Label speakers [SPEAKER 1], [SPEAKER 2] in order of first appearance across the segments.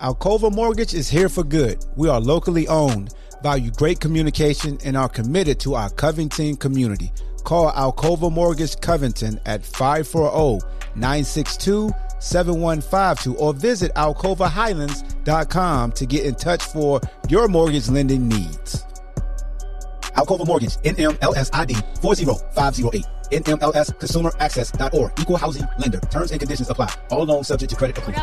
[SPEAKER 1] Alcova Mortgage is here for good. We are locally owned, value great communication, and are committed to our Covington community. Call Alcova Mortgage Covington at 540-962-7152 or visit alcovahighlands.com to get in touch for your mortgage lending needs. Alcova Mortgage, NMLS ID 40508. NMLSconsumeraccess.org. Equal housing lender. Terms and conditions apply. All loans subject to credit approval.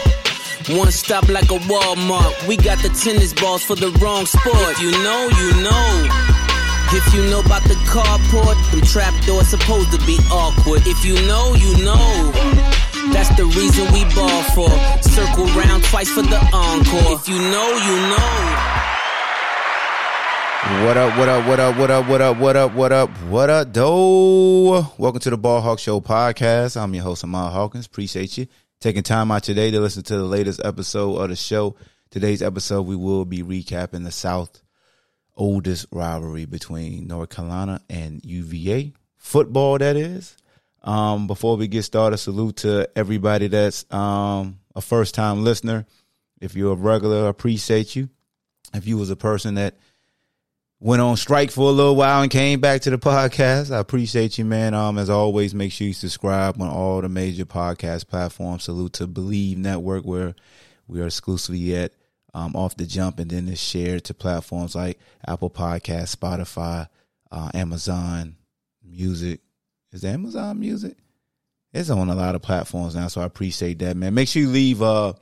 [SPEAKER 2] One stop like a Walmart. We got the tennis balls for the wrong sport. If you know, you know. If you know about the carport, them trapdoors supposed to be awkward. If you know, you know. That's the reason we ball for. Circle round twice for the encore. If you know, you know.
[SPEAKER 3] What up, what up, what up, what up, what up, what up, what up, what up, doe? Welcome to the Ball Hawk Show podcast. I'm your host, Ahmad Hawkins. Appreciate you taking time out today to listen to the latest episode of the show. Today's episode, we will be recapping the South oldest rivalry between North Carolina and UVA. Football, that is. Um, before we get started, salute to everybody that's um, a first time listener. If you're a regular, I appreciate you. If you was a person that went on strike for a little while and came back to the podcast. I appreciate you, man. Um, as always, make sure you subscribe on all the major podcast platforms. Salute to Bleav Network, where we are exclusively at um, off the jump, and then it's shared to platforms like Apple Podcast, Spotify, uh, Amazon Music. Is Amazon Music? It's on a lot of platforms now, so I appreciate that, man. Make sure you leave uh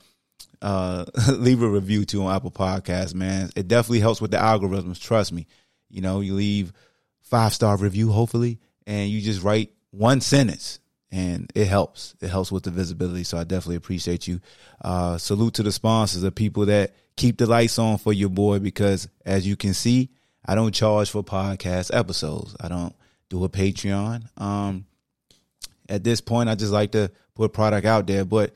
[SPEAKER 3] uh leave a review too on Apple Podcasts, man. It definitely helps with the algorithms. Trust me. You know, you leave five star review, hopefully, and you just write one sentence, and it helps. It helps with the visibility. So I definitely appreciate you. Uh, salute to the sponsors, the people that keep the lights on for your boy, because as you can see, I don't charge for podcast episodes. I don't do a Patreon. Um, at this point, I just like to put product out there, but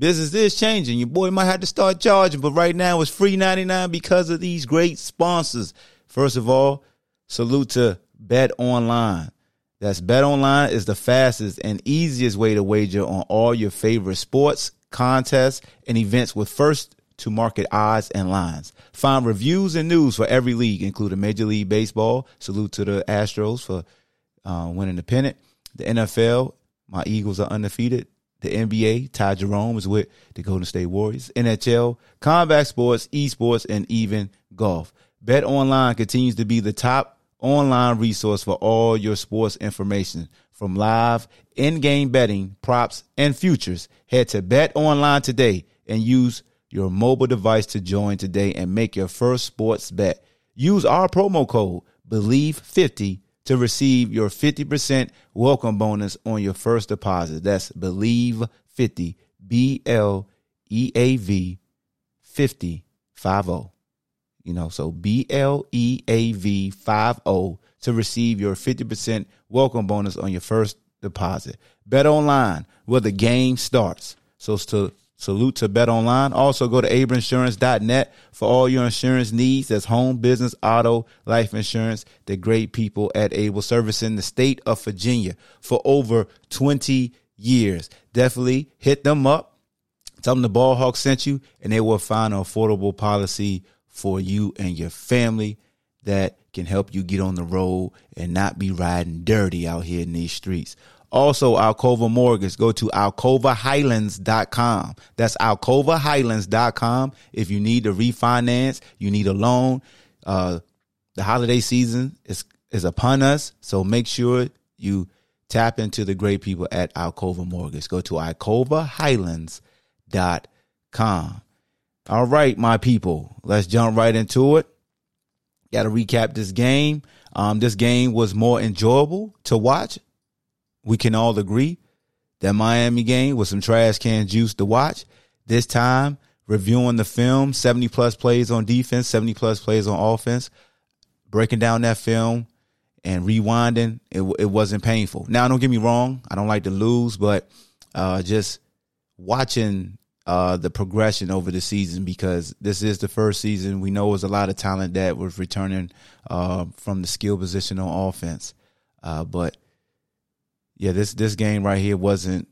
[SPEAKER 3] business is changing. Your boy might have to start charging, but right now it's free 99 because of these great sponsors. First of all, salute to Bet Online. That's Bet Online is the fastest and easiest way to wager on all your favorite sports, contests, and events with first to market odds and lines. Find reviews and news for every league, including Major League Baseball. Salute to the Astros for uh, winning the pennant. The NFL, my Eagles are undefeated. The NBA, Ty Jerome is with the Golden State Warriors. NHL, combat sports, esports, and even golf. Bet Online continues to be the top online resource for all your sports information from live in-game betting, props, and futures. Head to Bet Online today and use your mobile device to join today and make your first sports bet. Use our promo code BLEAV50 to receive your 50% welcome bonus on your first deposit. That's BLEAV50, B L E A V 50 50. You know, so B L E A V 50 to receive your 50% welcome bonus on your first deposit. Bet online where the game starts. So to salute to Bet Online. Also go to ableinsurance.net for all your insurance needs. That's home, business, auto, life insurance. The great people at Able servicing the state of Virginia for over 20 years. Definitely hit them up. Tell them the Ball Hawk sent you, and they will find an affordable policy for you and your family that can help you get on the road and not be riding dirty out here in these streets. Also, Alcova Mortgage. Go to alcovahighlands.com. That's alcovahighlands.com. If you need to refinance, you need a loan. Uh, the holiday season is, is upon us. So make sure you tap into the great people at Alcova Mortgage. Go to alcovahighlands.com. All right, my people, let's jump right into it. Got to recap this game. Um, this game was more enjoyable to watch. We can all agree that Miami game was some trash can juice to watch. This time, reviewing the film, 70 plus plays on defense, 70 plus plays on offense, breaking down that film and rewinding, it, it wasn't painful. Now, don't get me wrong, I don't like to lose, but uh, just watching uh, the progression over the season because this is the first season. We know was a lot of talent that was returning uh, from the skill position on offense. Uh, but yeah, this this game right here wasn't.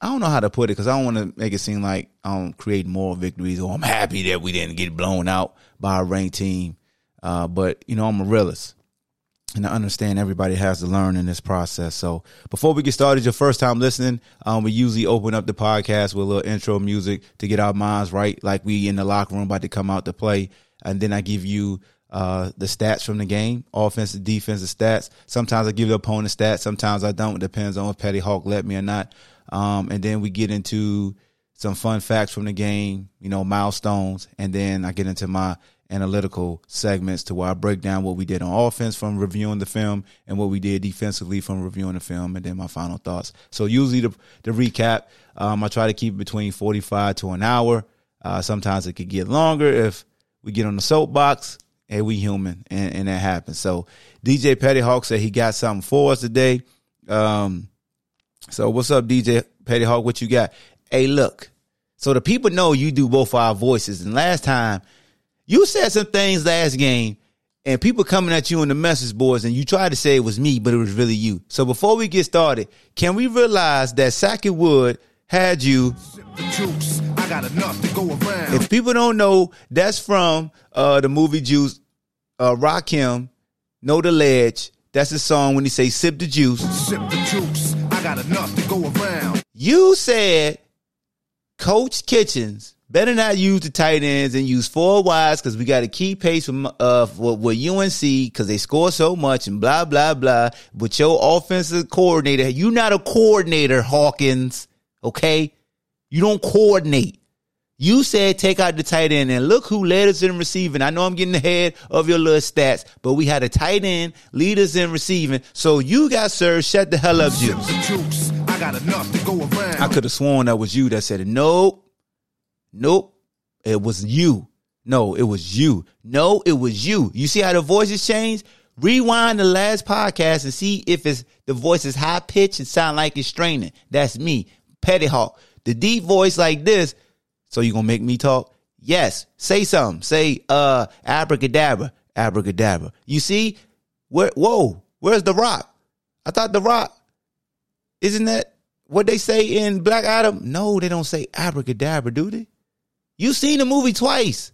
[SPEAKER 3] I don't know how to put it because I don't want to make it seem like I'm creating more victories or I'm happy that we didn't get blown out by a ranked team. Uh, but you know, I'm a realist and I understand everybody has to learn in this process. So before we get started, your first time listening, um, we usually open up the podcast with a little intro music to get our minds right, like we in the locker room about to come out to play, and then I give you uh, the stats from the game, offensive, defensive stats. Sometimes I give the opponent stats, sometimes I don't. It depends on if Petty Hawk let me or not. Um, and then we get into some fun facts from the game, you know, milestones, and then I get into my analytical segments to where I break down what we did on offense from reviewing the film and what we did defensively from reviewing the film, and then my final thoughts. So usually the the recap, um, I try to keep between forty five to an hour. Uh, sometimes it could get longer if we get on the soapbox. Hey, we human, and, and that happens. So DJ Petty Hawk said he got something for us today. Um, so what's up, DJ Petty Hawk? What you got? Hey, look. So the people know you do both our voices, and last time you said some things last game, and people coming at you on the message boards, and you tried to say it was me, but it was really you. So before we get started, can we realize that Sackett Wood had you? If people don't know, that's from uh, the movie Juice. Uh, Rakim, Know the Ledge. That's the song when he say "Sip the juice." Sip the juice. I got enough to go around. You said Coach Kitchings better not use the tight ends and use four wides because we got to keep pace with, uh, with, with UNC because they score so much and blah, blah, blah. But your offensive coordinator, you're not a coordinator, Hawkins. Okay. You don't coordinate. You said take out the tight end and look who led us in receiving. I know I'm getting ahead of your little stats, but we had a tight end lead us in receiving. So you got served. Shut the hell up, Juice. I got enough to go around. I could have sworn that was you that said it. Nope. Nope. It was you. No, it was you. No, it was you. You see how the voices change? Rewind the last podcast and see if it's the voice is high pitched and sound like it's straining. That's me, Petty Hawk. The deep voice like this. So you gonna make me talk? Yes. Say something. Say uh abracadabra, abracadabra. You see? Where? Whoa. Where's the rock? I thought the rock. Isn't that what they say in Black Adam? No, they don't say abracadabra, do they? You seen the movie twice.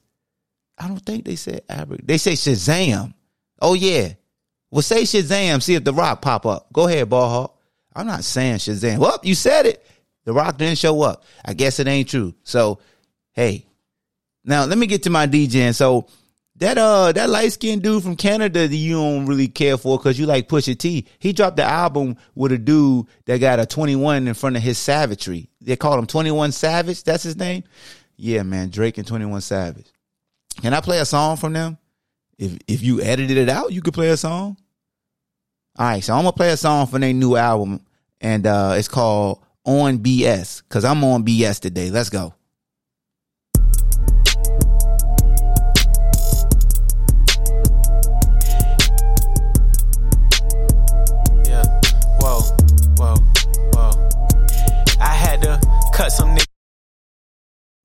[SPEAKER 3] I don't think they said Abracadabra. They say Shazam. Oh yeah. Well, say Shazam. See if the Rock pop up. Go ahead, ball hawk. I'm not saying Shazam. Well, you said it. The Rock didn't show up. I guess it ain't true. So, hey. Now let me get to my DJing. So that uh that light skinned dude from Canada that you don't really care for because you like Pusha T. He dropped the album with a dude that got a 21 in front of his savagery. They called him 21 Savage. That's his name. Yeah, man, Drake and 21 Savage. Can I play a song from them? If if you edited it out, you could play a song. All right, so I'm gonna play a song from their new album, and uh, it's called On BS, cause I'm on BS today. Let's go.
[SPEAKER 4] Yeah, whoa, whoa, whoa. I had to cut some niggas.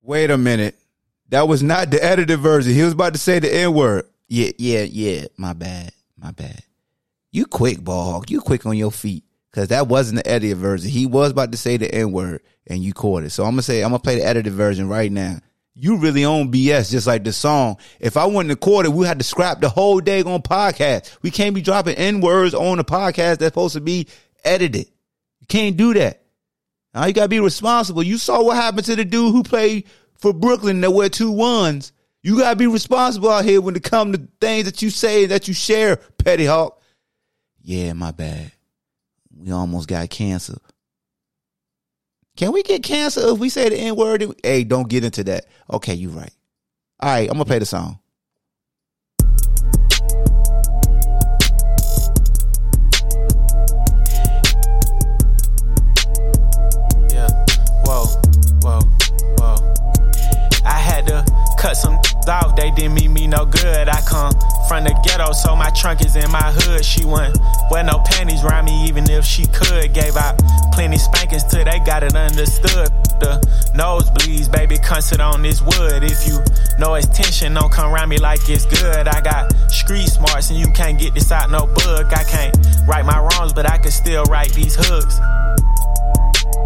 [SPEAKER 3] Wait a minute. That was not the edited version. He was about to say the N word. Yeah, yeah, yeah. My bad. My bad. You quick, ball hawk. You quick on your feet. Cause that wasn't the edited version. He was about to say the N word and you caught it. So I'm gonna say I'm gonna play the edited version right now. You really own BS just like the song. If I wouldn't caught it, we had to scrap the whole day on podcast. We can't be dropping N words on a podcast that's supposed to be edited. You can't do that. Now you gotta be responsible. You saw what happened to the dude who played for Brooklyn that wear two ones. You gotta be responsible out here when it come to things that you say that you share, Petty Hawk. Yeah, my bad. We almost got cancer. Can we get cancer if we say the N word? Hey, don't get into that. Okay, you right. All right, I'm gonna play the song.
[SPEAKER 4] Cut some off, they didn't mean me no good. I come from the ghetto, so my trunk is in my hood. She wouldn't wear no panties around me, even if she could. Gave out plenty spankings till they got it understood. The nosebleeds, baby, come on this wood. If you know it's tension, don't come around me like it's good. I got street smarts and you can't get this out no book. I can't right my wrongs, but I can still write these hooks.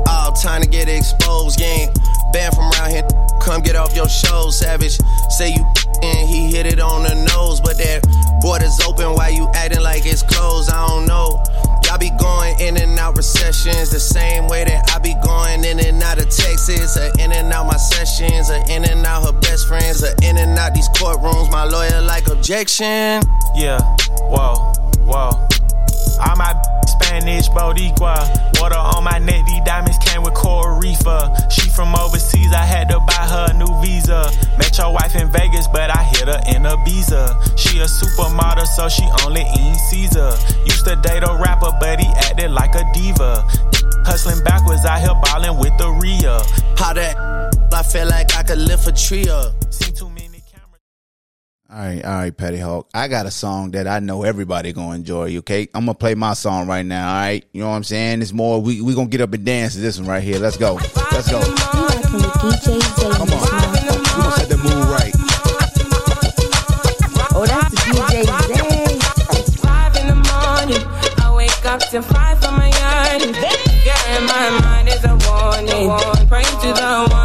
[SPEAKER 5] All time to get exposed, gang. Banned from around here, come get off your show, savage. Say you and he hit it on the nose, but that border's open why you acting like it's closed. I don't know. Y'all be going in and out recessions the same way that I be going in and out of Texas, or in and out my sessions, or in and out her best friends, or in and out these courtrooms. My lawyer like objection.
[SPEAKER 4] Yeah, whoa, whoa. All my Spanish Boricua. Water on my neck, these diamonds came with Coral Reefer. She from overseas, I had to buy her a new visa. Met your wife in Vegas, but I hit her in Ibiza. She a supermodel, so she only eat Caesar. Used to date a rapper, but he acted like a diva. Hustling backwards, out here ballin' with the Rhea.
[SPEAKER 5] How that I feel like I could lift a tree up.
[SPEAKER 4] Seen too.
[SPEAKER 3] All right, all right, Petty Hawk. I got a song that I know everybody gonna enjoy. Okay, I'm gonna play my song right now. All right, you know what I'm saying? It's more. We we gonna get up and dance to this one right here. Let's go. Let's go. Come on. We gonna set the mood right.
[SPEAKER 6] Oh, that's the DJ Zay.
[SPEAKER 7] Five in the morning, I wake up to five for my yearning. Yeah, my mind is a warning. Pray to the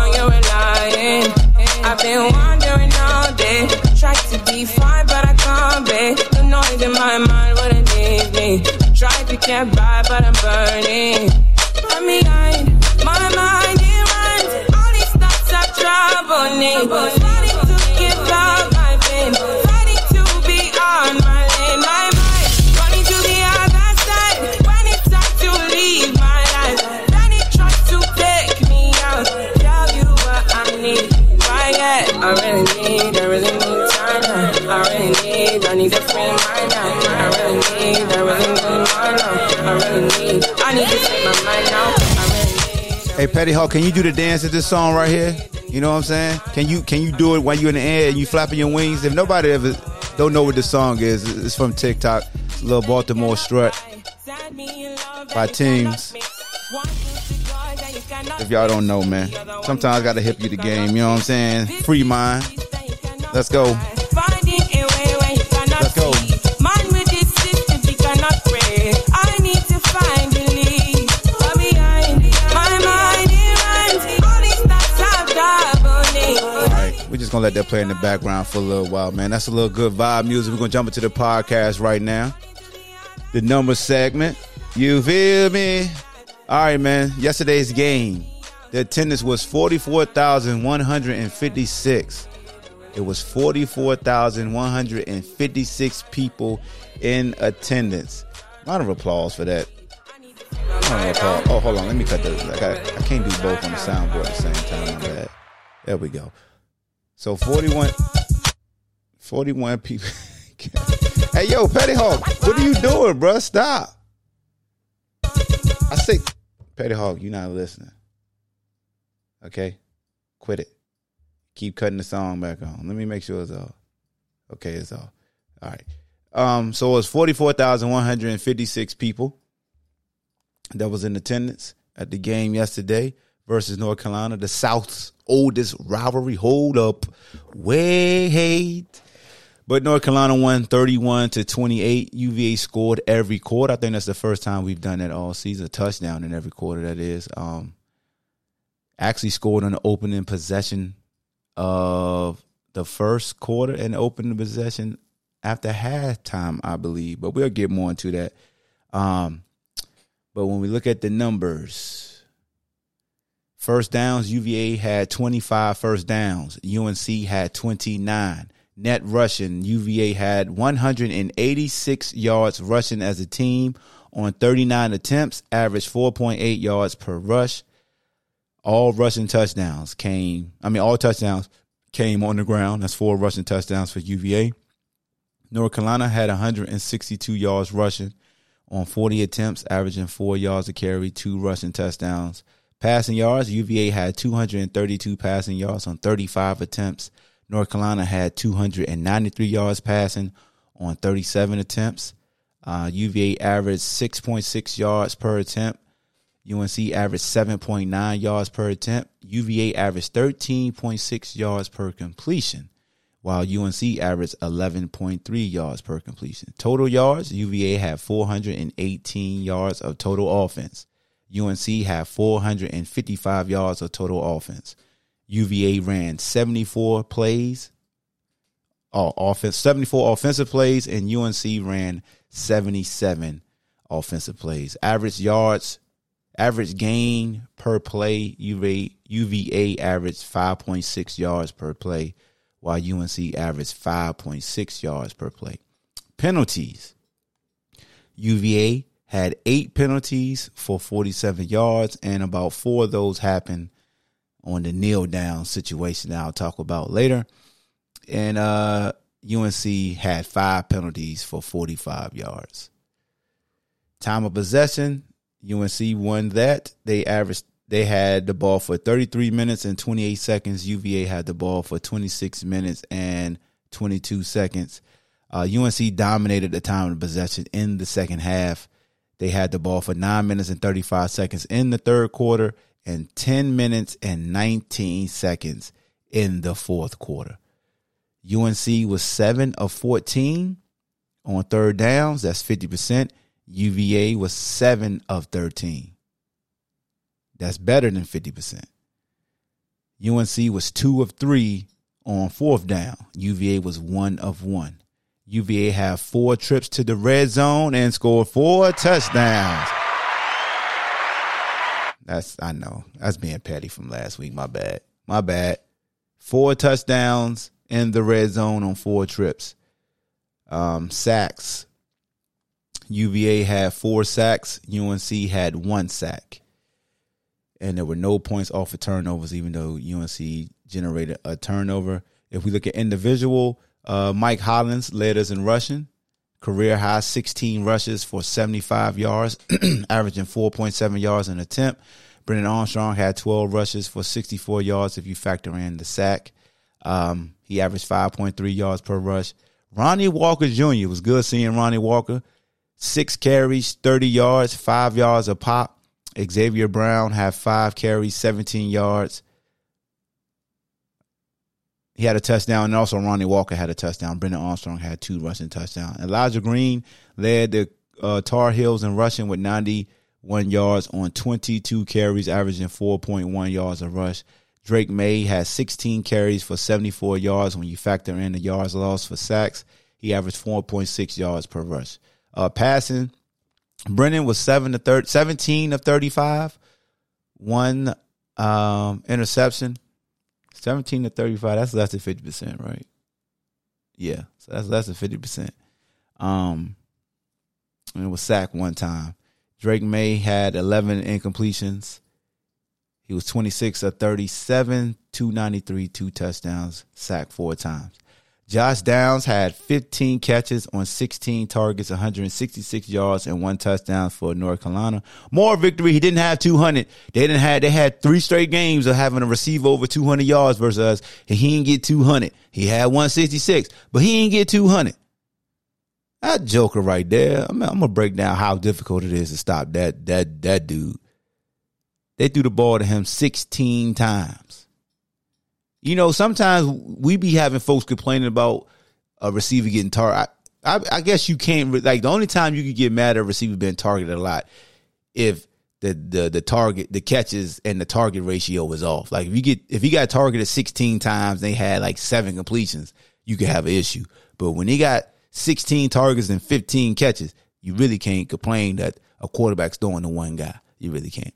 [SPEAKER 7] In my mind wouldn't leave me. Tried to get by, but I'm burning. I'm behind, my mind it runs. All these thoughts are troubling. Need, to free my mind. I really need, I really need love. I really need, I need to my mind now.
[SPEAKER 3] Hey, Petty Hawk, can you do the dance to this song right here? You know what I'm saying? Can you can you do it while you're in the air and you flapping your wings? If nobody ever don't know what the song is, it's from TikTok. It's a little Baltimore strut. By teams. If y'all don't know, man, sometimes I gotta hip you the game. You know what I'm saying? Free mind. Let's go go.
[SPEAKER 7] Man with this system, he cannot pray. I need to find belief. Far behind my mind, it rhymes.
[SPEAKER 3] It's not We're just gonna let that play in the background for a little while, man. That's a little good vibe music. We're gonna jump into the podcast right now. The number segment. You feel me? All right, man. Yesterday's game, the attendance was 44,156. It was forty-four thousand one hundred and fifty-six people in attendance. Round of applause for that. Oh, hold on. Let me cut this. Like I, I can't do both on the soundboard at the same time. My bad. There we go. So 41, 41 people. hey, yo, Petty Hawk, what are you doing, bruh? Stop. I say, Petty Hawk, you're not listening. Okay? Quit it. Keep cutting the song back on. Let me make sure it's off. Okay, it's off. All right. Um, so it was 44,156 people that was in attendance at the game yesterday versus North Carolina, the South's oldest rivalry. Hold up. Wait. But North Carolina won 31 to 28. UVA scored every quarter. I think that's the first time we've done that all season. A touchdown in every quarter, that is. Um, actually scored on the opening possession of the first quarter and opening possession after halftime, I believe. But we'll get more into that. Um, but when we look at the numbers, first downs, UVA had 25 first downs. UNC had 29. Net rushing, UVA had 186 yards rushing as a team on 39 attempts, averaged 4.8 yards per rush. All rushing touchdowns came, I mean, all touchdowns came on the ground. That's four rushing touchdowns for UVA. North Carolina had 162 yards rushing on 40 attempts, averaging four yards a carry, two rushing touchdowns. Passing yards, UVA had 232 passing yards on 35 attempts, North Carolina had 293 yards passing on 37 attempts. Uh, UVA averaged 6.6 yards per attempt. UNC averaged 7.9 yards per attempt. UVA averaged 13.6 yards per completion, while UNC averaged 11.3 yards per completion. Total yards, UVA had 418 yards of total offense. UNC had 455 yards of total offense. UVA ran 74 plays, oh, offense, 74 offensive plays, and UNC ran 77 offensive plays. Average yards, average gain per play, UVA, UVA averaged 5.6 yards per play, while UNC averaged 5.6 yards per play. Penalties. UVA had eight penalties for 47 yards, and about four of those happened on the kneel down situation that I'll talk about later. And uh, UNC had five penalties for 45 yards. Time of possession, UNC won that. They averaged they had the ball for 33 minutes and 28 seconds. UVA had the ball for 26 minutes and 22 seconds. Uh, UNC dominated the time of possession in the second half. They had the ball for 9 minutes and 35 seconds in the third quarter and 10 minutes and 19 seconds in the fourth quarter. UNC was 7 of 14 on third downs. That's 50%. UVA was 7 of 13. That's better than 50%. UNC was 2 of 3 on fourth down. UVA was 1 of 1. UVA had four trips to the red zone and scored four touchdowns. That's I know. That's being petty from last week. My bad. My bad. Four touchdowns in the red zone on four trips. Um, sacks. UVA had four sacks. UNC had one sack. And there were no points off of turnovers, even though UNC generated a turnover. If we look at individual, uh, Mike Hollins led us in rushing. Career high 16 rushes for 75 yards, averaging 4.7 yards an attempt. Brennan Armstrong had 12 rushes for 64 yards if you factor in the sack. Um, he averaged 5.3 yards per rush. Ronnie Walker Jr. was good seeing Ronnie Walker. Six carries, 30 yards, five yards a pop. Xavier Brown had five carries, 17 yards. He had a touchdown, and also Ronnie Walker had a touchdown. Brennan Armstrong had two rushing touchdowns. Elijah Green led the uh, Tar Heels in rushing with 91 yards on 22 carries, averaging 4.1 yards a rush. Drake Maye had 16 carries for 74 yards. When you factor in the yards lost for sacks, he averaged 4.6 yards per rush. Uh, passing, Brennan was seven to 30, 17 of 35, one um, interception. 17 to 35, that's less than 50%, right? Yeah, so that's less than 50%. Um, and it was sacked one time. Drake Maye had 11 incompletions. He was 26 of 37, 293, two touchdowns, sacked four times. Josh Downs had 15 catches on 16 targets, 166 yards, and one touchdown for North Carolina. More victory. He didn't have 200. They didn't have. They had three straight games of having a receiver over 200 yards versus us, and he didn't get 200. He had 166, but he didn't get 200. That joker right there. I'm, I'm gonna break down how difficult it is to stop that that that dude. They threw the ball to him 16 times. You know, sometimes we be having folks complaining about a receiver getting targeted. I, I, guess you can't like the only time you can get mad at a receiver being targeted a lot if the the the target the catches and the target ratio is off. Like if you get if he got targeted 16 times, they had like seven completions, you could have an issue. But when he got 16 targets and 15 catches, you really can't complain that a quarterback's throwing to one guy. You really can't.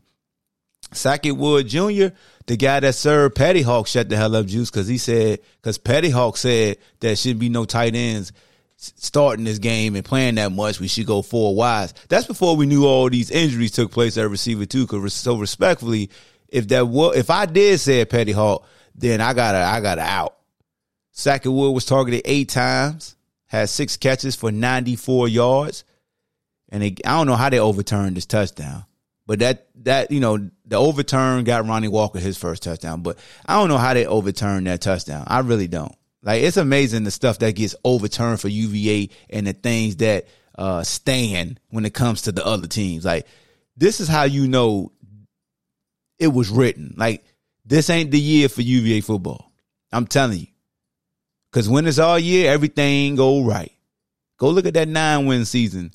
[SPEAKER 3] Sackett Wood Jr., the guy that served Petty Hawk shut the hell up juice because he said, because Petty Hawk said there shouldn't be no tight ends starting this game and playing that much. We should go four wides. That's before we knew all these injuries took place at receiver too. Cause so respectfully, if that was, if I did say Petty Hawk, then I got to I got to out. Sackett Wood was targeted eight times, had six catches for 94 yards. And they, I don't know how they overturned this touchdown. But that that you know the overturn got Ronnie Walker his first touchdown. But I don't know how they overturned that touchdown. I really don't. Like it's amazing the stuff that gets overturned for UVA and the things that uh stand when it comes to the other teams. Like this is how you know it was written. Like this ain't the year for UVA football. I'm telling you. Cause when it's all year, everything go right. Go look at that nine win season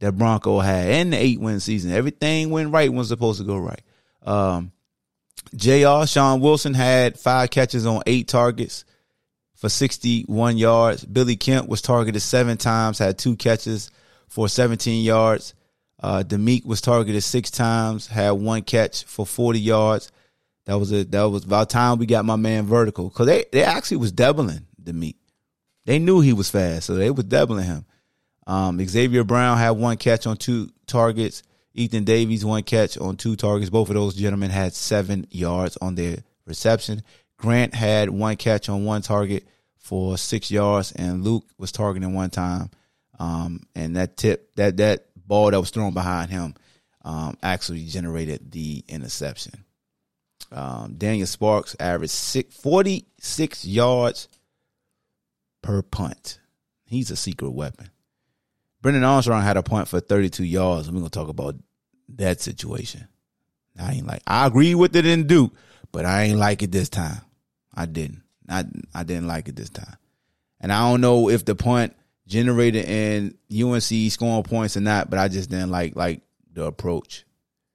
[SPEAKER 3] that Bronco had and the eight win season. Everything went right when supposed to go right. Um, JR, Sean Wilson had five catches on eight targets for 61 yards. Billy Kemp was targeted seven times, had two catches for 17 yards. Uh, Demeek was targeted six times, had one catch for 40 yards. That was a that was about time we got my man vertical because they they actually was doubling Demeek. They knew he was fast, so they was doubling him. Um, Xavier Brown had one catch on two targets. Ethan Davies one catch on two targets. Both of those gentlemen had seven yards on their reception. Grant had one catch on one target for six yards, and Luke was targeting one time. Um, and that tip, that that ball that was thrown behind him, um, actually generated the interception. Um, Daniel Sparks averaged six, 46 yards per punt. He's a secret weapon. Brennan Armstrong had a punt for 32 yards, we're gonna talk about that situation. I ain't like I agree with it in Duke, but I ain't like it this time. I didn't. I I didn't like it this time. And I don't know if the punt generated in UNC scoring points or not, but I just didn't like like the approach.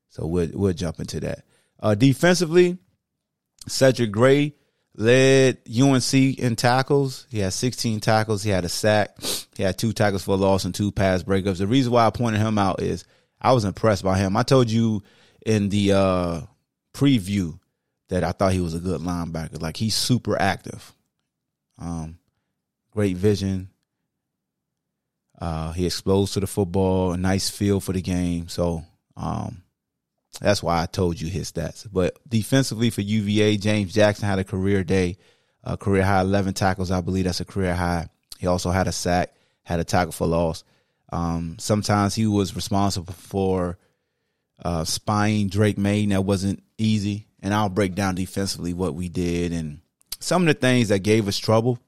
[SPEAKER 3] So we'll we'll jump into that. Uh, defensively, Cedric Gray led UNC in tackles. He had 16 tackles. He had a sack. He had two tackles for a loss and two pass breakups. The reason why I pointed him out is I was impressed by him. I told you in the uh, preview that I thought he was a good linebacker. Like he's super active. Um, great vision. Uh, he explodes to the football, a nice feel for the game. So um, that's why I told you his stats. But defensively for UVA, James Jackson had a career day, a career high 11 tackles. I believe that's a career high. He also had a sack, had a tackle for loss. Um, sometimes he was responsible for uh, spying Drake Maye. That wasn't easy. And I'll break down defensively what we did and some of the things that gave us trouble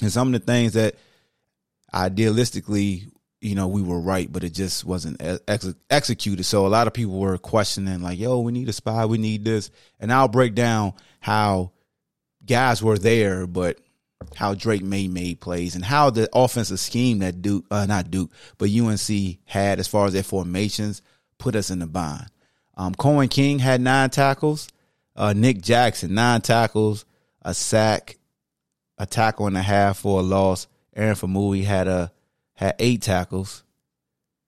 [SPEAKER 3] and some of the things that idealistically you know, we were right, but it just wasn't ex- executed. So a lot of people were questioning, like, yo, we need a spy, we need this. And I'll break down how guys were there, but how Drake Maye made plays and how the offensive scheme that Duke, uh, not Duke, but UNC had as far as their formations put us in the bind. Um, Coen King had nine tackles. Uh, Nick Jackson, nine tackles, a sack, a tackle and a half for a loss. Aaron Faumui had a had eight tackles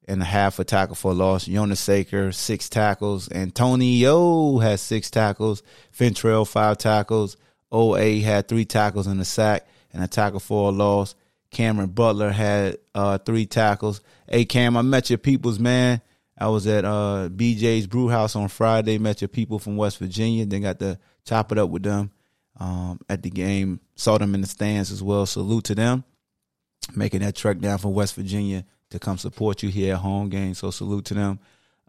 [SPEAKER 3] and a half a tackle for a loss. Jonas Sanker, six tackles. Antonio had six tackles. Fentrell, five tackles. OA had three tackles and a sack and a tackle for a loss. Cameron Butler had uh, three tackles. Hey, Cam, I met your peoples, man. I was at uh, BJ's Brew House on Friday. Met your people from West Virginia. Then got to chop it up with them um, at the game. Saw them in the stands as well. Salute to them making that trek down from West Virginia to come support you here at home game. So salute to them.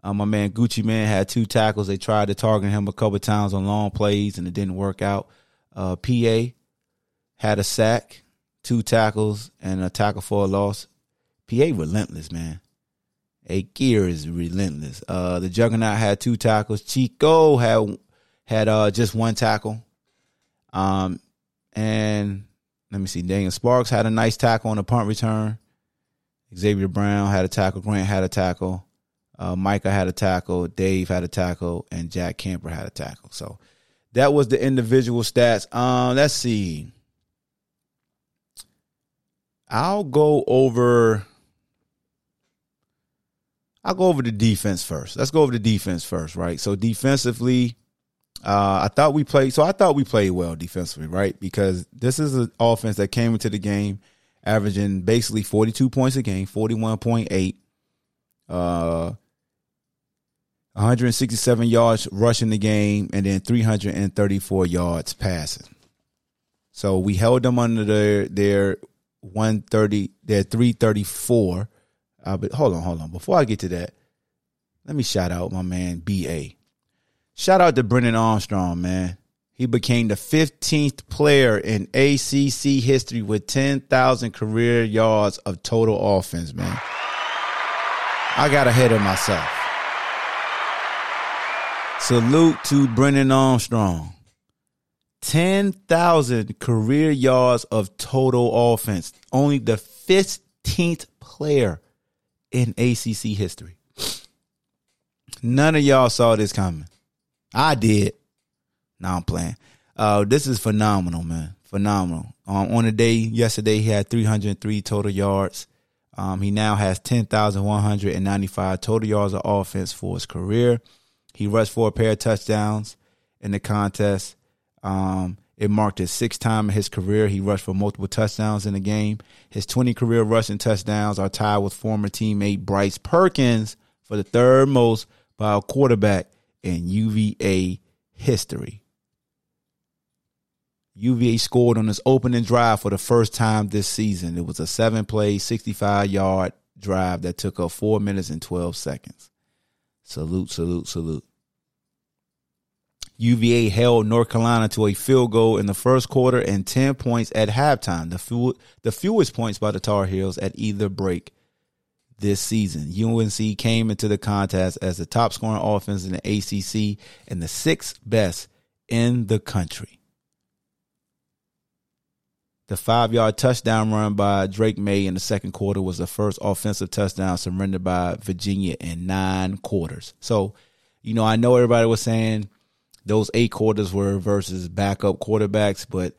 [SPEAKER 3] Um, my man Gucci Man had two tackles. They tried to target him a couple times on long plays and it didn't work out. Uh, PA had a sack, two tackles, and a tackle for a loss. PA relentless, man. A gear is relentless. Uh, the Juggernaut had two tackles. Chico had had uh, just one tackle. Um, and let me see. Daniel Sparks had a nice tackle on a punt return. Xavier Brown had a tackle. Grant had a tackle. Uh, Micah had a tackle. Dave had a tackle, and Jack Camper had a tackle. So that was the individual stats. Um, let's see. I'll go over. I'll go over the defense first. Let's go over the defense first, right? So defensively, uh, I thought we played. So I thought we played well defensively, right? Because this is an offense that came into the game averaging basically 42 points a game, 41.8, uh, 167 yards rushing the game, and then 334 yards passing. So we held them under their their 130, their 334. Uh, but hold on, hold on. Before I get to that, let me shout out my man BA. Shout out to Brennan Armstrong, man. He became the 15th player in ACC history with 10,000 career yards of total offense, man. I got ahead of myself. Salute to Brennan Armstrong. 10,000 career yards of total offense. Only the 15th player in ACC history. None of y'all saw this coming. I did. Now I'm playing. Uh, this is phenomenal, man. Phenomenal. Um, on the day yesterday, he had 303 total yards. Um, he now has 10,195 total yards of offense for his career. He rushed for a pair of touchdowns in the contest. Um, it marked his sixth time in his career. He rushed for multiple touchdowns in the game. His 20 career rushing touchdowns are tied with former teammate Bryce Perkins for the third most by a quarterback in UVA history. UVA scored on this opening drive for the first time this season. It was a seven play, 65 yard drive that took up four minutes and 12 seconds. Salute, salute, salute. UVA held North Carolina to a field goal in the first quarter and 10 points at halftime, the, few, the fewest points by the Tar Heels at either break this season. UNC came into the contest as the top scoring offense in the ACC and the sixth best in the country. The five yard touchdown run by Drake Maye in the second quarter was the first offensive touchdown surrendered by Virginia in nine quarters. So, you know, I know everybody was saying those eight quarters were versus backup quarterbacks, but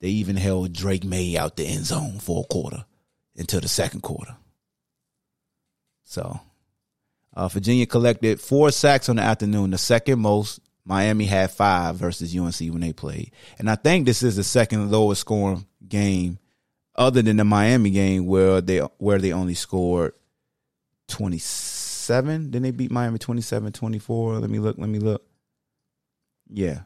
[SPEAKER 3] they even held Drake Maye out the end zone for a quarter until the second quarter. So, uh, Virginia collected four sacks on the afternoon, the second most. Miami had five versus UNC when they played. And I think this is the second lowest scoring game other than the Miami game where they where they only scored 27. Then they beat Miami 27-24. Let me look, let me look. Yeah.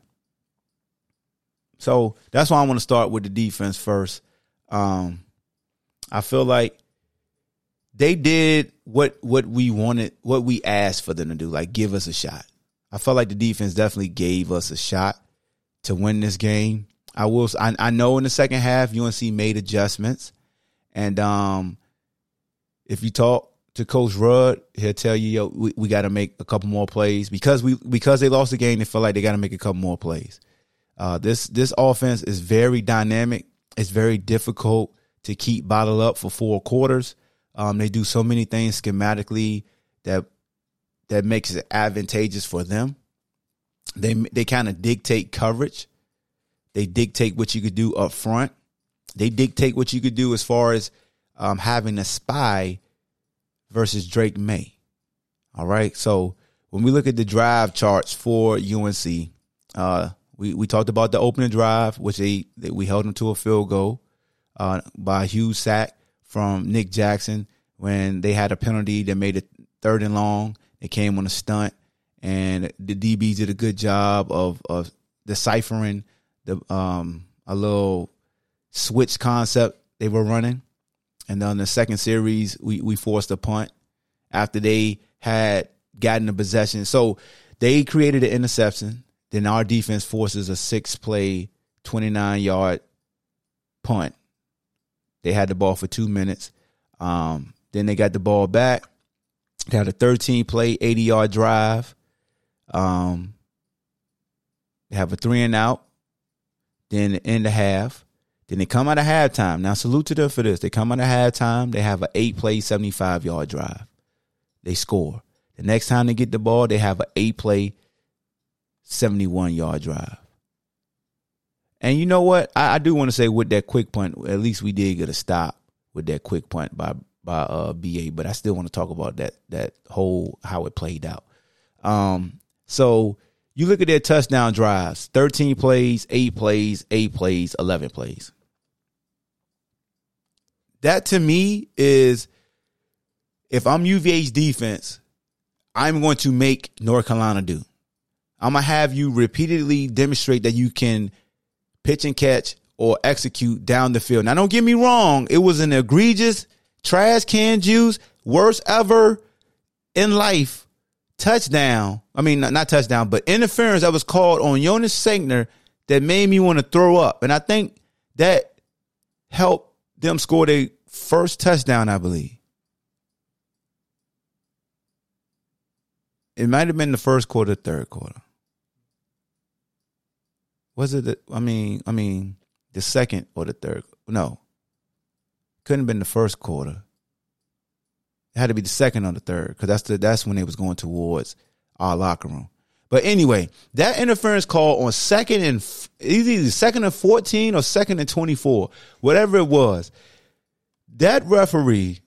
[SPEAKER 3] So that's why I want to start with the defense first. Um, I feel like they did what what we wanted, what we asked for them to do, like give us a shot. I felt like the defense definitely gave us a shot to win this game. I will. I, I know in the second half UNC made adjustments, and um, if you talk to Coach Rudd, he'll tell you, yo, we, we got to make a couple more plays because we because they lost the game. They felt like they got to make a couple more plays. Uh, this this offense is very dynamic. It's very difficult to keep bottled up for four quarters. Um, they do so many things schematically that that makes it advantageous for them. They they kind of dictate coverage. They dictate what you could do up front. They dictate what you could do as far as um, having a spy versus Drake Maye. All right. So when we look at the drive charts for UNC, uh, we, we talked about the opening drive, which they, they we held them to a field goal uh, by a huge sack from Nick Jackson when they had a penalty that made it third and long. They came on a stunt, and the DBs did a good job of of deciphering the um a little switch concept they were running. And then the second series, we we forced a punt after they had gotten the possession. So they created an interception. Then our defense forces a six play, 29 yard punt. They had the ball for two minutes. Um, then they got the ball back. They had a 13 play, 80 yard drive. Um, they have a three and out. Then end the half. Then they come out of halftime. Now salute to them for this. They come out of halftime. They have an eight play, 75 yard drive. They score. The next time they get the ball, they have an eight play, 71 yard drive. And you know what? I, I do want to say with that quick punt, at least we did get a stop with that quick punt by by uh BA, but I still want to talk about that that whole how it played out. Um so you look at their touchdown drives, 13 plays, 8 plays, 8 plays, 11 plays. That to me is if I'm UVA's defense, I'm going to make North Carolina do. I'm going to have you repeatedly demonstrate that you can pitch and catch or execute down the field. Now, don't get me wrong. It was an egregious trash can juice, worst ever in life touchdown. I mean, not, not touchdown, but interference that was called on Jonas Sanker that made me want to throw up. And I think that helped them score their first touchdown, I believe. It might have been the first quarter, third quarter. Was it? The, I mean, I mean, the second or the third? No, couldn't have been the first quarter. It had to be the second or the third because that's the that's when they was going towards our locker room. But anyway, that interference call on second and either second and fourteen or second and twenty four, whatever it was, that referee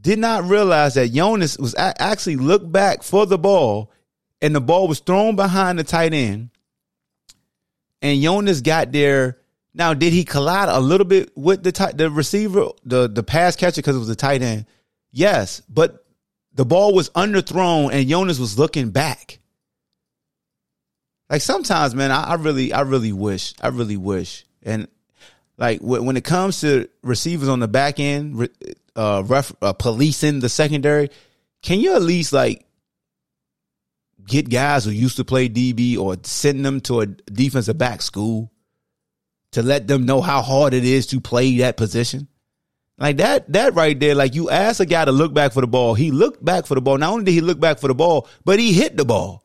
[SPEAKER 3] did not realize that Jonas was actually looked back for the ball, and the ball was thrown behind the tight end, and Jonas got there. Now, did he collide a little bit with the tight, the receiver, the the pass catcher because it was a tight end? Yes, but the ball was underthrown and Jonas was looking back. Like sometimes, man, I, I really, I really wish, I really wish, and like wh- when it comes to receivers on the back end, uh, ref, uh, policing the secondary, can you at least like get guys who used to play DB or send them to a defensive back school to let them know how hard it is to play that position? Like that, that right there, like you ask a guy to look back for the ball. He looked back for the ball. Not only did he look back for the ball, but he hit the ball.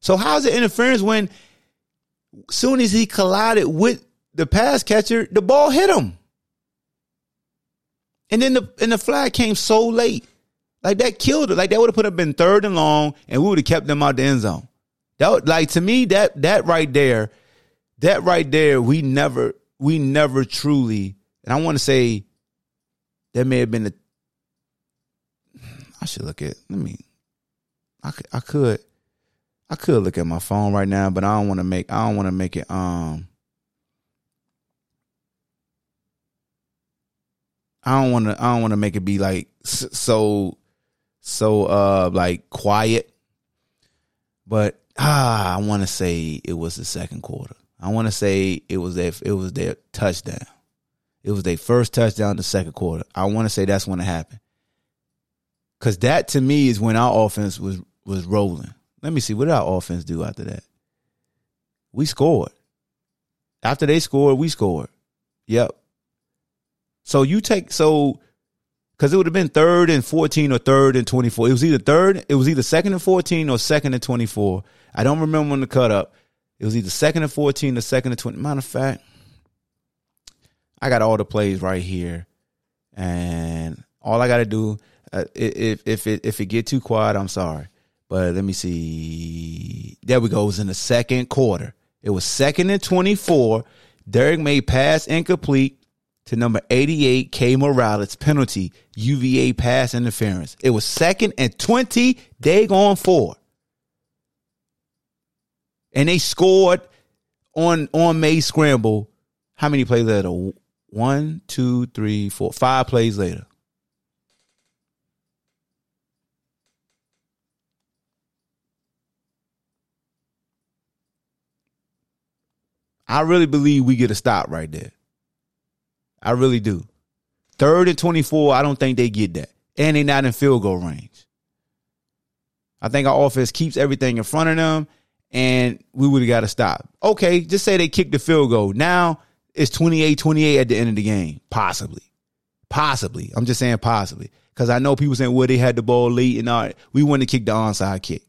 [SPEAKER 3] So how's it interference when soon as he collided with the pass catcher, the ball hit him? And then the and the flag came so late. Like that killed it. Like that would have put up been third and long, and we would have kept them out the end zone. That would, like to me, that that right there, that right there, we never we never truly, and I want to say that may have been the. I should look at. Let me. I. I could. I could look at my phone right now, but I don't want to make. I don't want to make it. Um. I don't want to. I don't want to make it be like so, so uh like quiet. But ah, I want to say it was the second quarter. I want to say it was their. It was their touchdown. It was their first touchdown in the second quarter. I want to say that's when it happened. Cause that to me is when our offense was was rolling. Let me see what our offense do after that. We scored. After they scored, we scored. Yep. So you take so because it would have been third and fourteen or third and twenty four. It was either third, it was either second and fourteen or second and twenty four. I don't remember when the cut up. It was either second and fourteen or second and twenty. Matter of fact, I got all the plays right here, and all I got to do uh, if if it if it get too quiet, I'm sorry. But let me see. There we go. It was in the second quarter. It was second and 24. Drake Maye pass incomplete to number 88, K Morales, penalty, UVA pass interference. It was second and 20, they going four. And they scored on on Maye scramble. How many plays later? One, two, three, four, five plays later. I really believe we get a stop right there. I really do. Third and 24, I don't think they get that. And they're not in field goal range. I think our offense keeps everything in front of them, and we would have got to stop. Okay, just say they kick the field goal. Now it's 28 28 at the end of the game. Possibly. Possibly. I'm just saying possibly. Because I know people saying, well, they had the ball late and all. We wouldn't have kicked the onside kick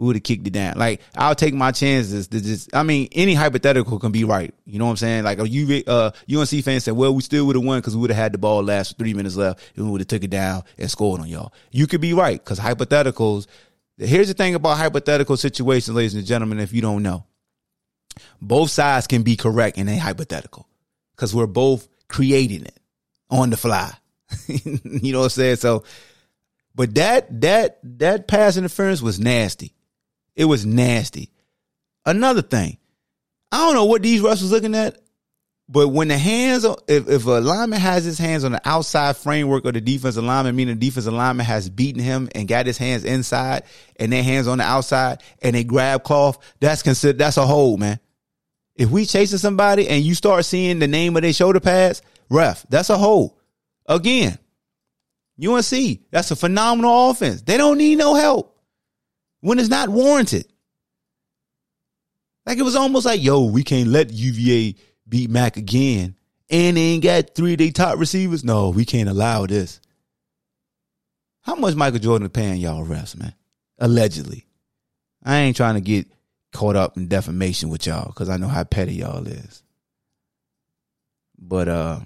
[SPEAKER 3] we would have kicked it down. Like I'll take my chances to just. I mean, any hypothetical can be right. You know what I'm saying? Like a UV, uh, UNC fan said, "Well, we still would have won because we would have had the ball last three minutes left and we would have took it down and scored on y'all." You could be right because hypotheticals. Here's the thing about hypothetical situations, ladies and gentlemen. If you don't know, both sides can be correct in a hypothetical because we're both creating it on the fly. you know what I'm saying? So, but that that that pass interference was nasty. It was nasty. Another thing, I don't know what these refs was looking at, but when the hands, if, if a lineman has his hands on the outside framework of the defensive lineman, meaning the defensive lineman has beaten him and got his hands inside and their hands on the outside and they grab cloth, that's considered, that's a hold, man. If we chasing somebody and you start seeing the name of their shoulder pads, ref, that's a hold. Again, UNC, that's a phenomenal offense. They don't need no help. When it's not warranted. Like it was almost like, yo, we can't let UVA beat Mack again. And they ain't got three of their top receivers. No, we can't allow this. How much Michael Jordan is paying y'all refs, man? Allegedly. I ain't trying to get caught up in defamation with y'all because I know how petty y'all is. But uh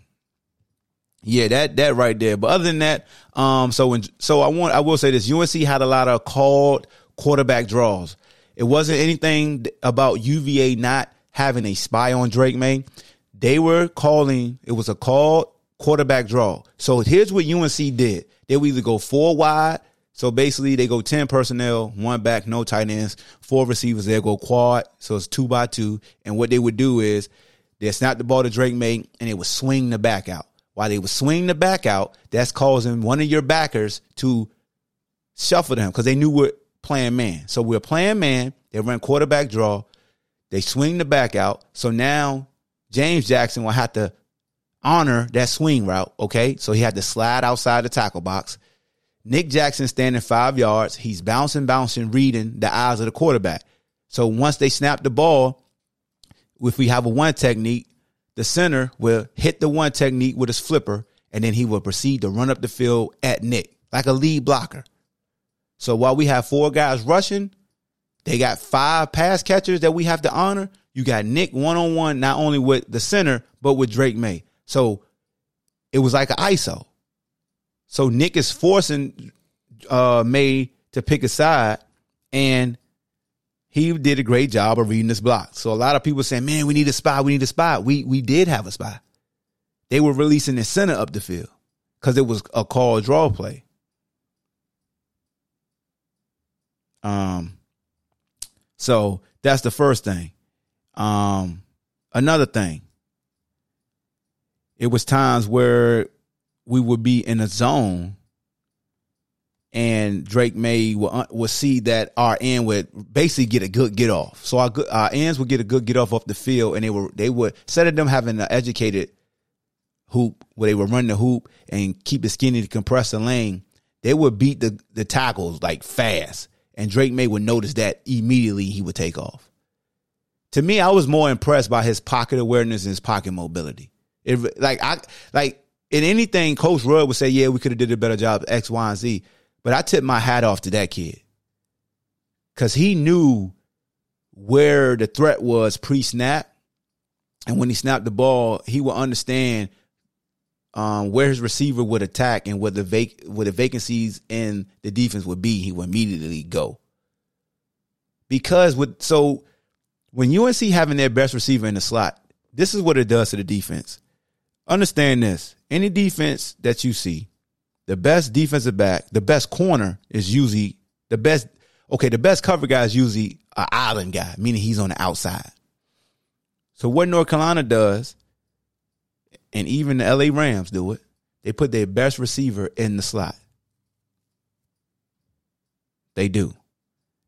[SPEAKER 3] yeah, that that right there. But other than that, um, so when so I want I will say this: UNC had a lot of called quarterback draws. It wasn't anything about UVA not having a spy on Drake Maye. They were calling. It was a called quarterback draw. So here's what UNC did: they would either go four wide. So basically, they go ten personnel, one back, no tight ends, four receivers. They go quad, so it's two by two. And what they would do is they snap the ball to Drake Maye, and they would swing the back out while they would swing the back out, that's causing one of your backers to shuffle them because they knew we're playing man. So we're playing man. They run quarterback draw. They swing the back out. So now James Jackson will have to honor that swing route. Okay. So he had to slide outside the tackle box. Nick Jackson standing five yards. He's bouncing, bouncing, reading the eyes of the quarterback. So once they snap the ball, if we have a one technique, the center will hit the one technique with his flipper, and then he will proceed to run up the field at Nick like a lead blocker. So while we have four guys rushing, they got five pass catchers that we have to honor. You got Nick one on one, not only with the center, but with Drake Maye. So it was like an ISO. So Nick is forcing uh, Maye to pick a side, and he did a great job of reading this block. So a lot of people saying, man, we need a spy. We need a spy. We, we did have a spy. They were releasing the center up the field because it was a call draw play. Um, so that's the first thing. Um, another thing, it was times where we would be in a zone and Drake Maye will, uh, will see that our end would basically get a good get off. So our our ends would get a good get off off the field, and they were they would instead of them having an educated hoop where they would run the hoop and keep it skinny to compress the lane, they would beat the the tackles like fast, and Drake Maye would notice that immediately he would take off. To me, I was more impressed by his pocket awareness and his pocket mobility. It like I like in anything, Coach Rudd would say, "Yeah, we could have did a better job X, Y, and Z." But I tip my hat off to that kid because he knew where the threat was pre snap. And when he snapped the ball, he would understand um, where his receiver would attack and what the, vac- where the vacancies in the defense would be. He would immediately go. Because with so when UNC having their best receiver in the slot, this is what it does to the defense. Understand this: any defense that you see, the best defensive back, the best corner is usually the best. Okay, the best cover guy is usually an island guy, meaning he's on the outside. So what North Carolina does, and even the LA Rams do it, they put their best receiver in the slot. They do.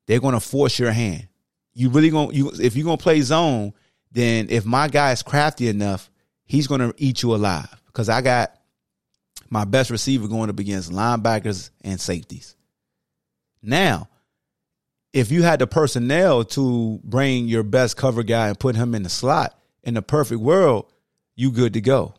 [SPEAKER 3] They're going to force your hand. You really going you if you're going to play zone, then if my guy is crafty enough, he's going to eat you alive because I got my best receiver going up against linebackers and safeties. Now, if you had the personnel to bring your best cover guy and put him in the slot in the perfect world, you good to go.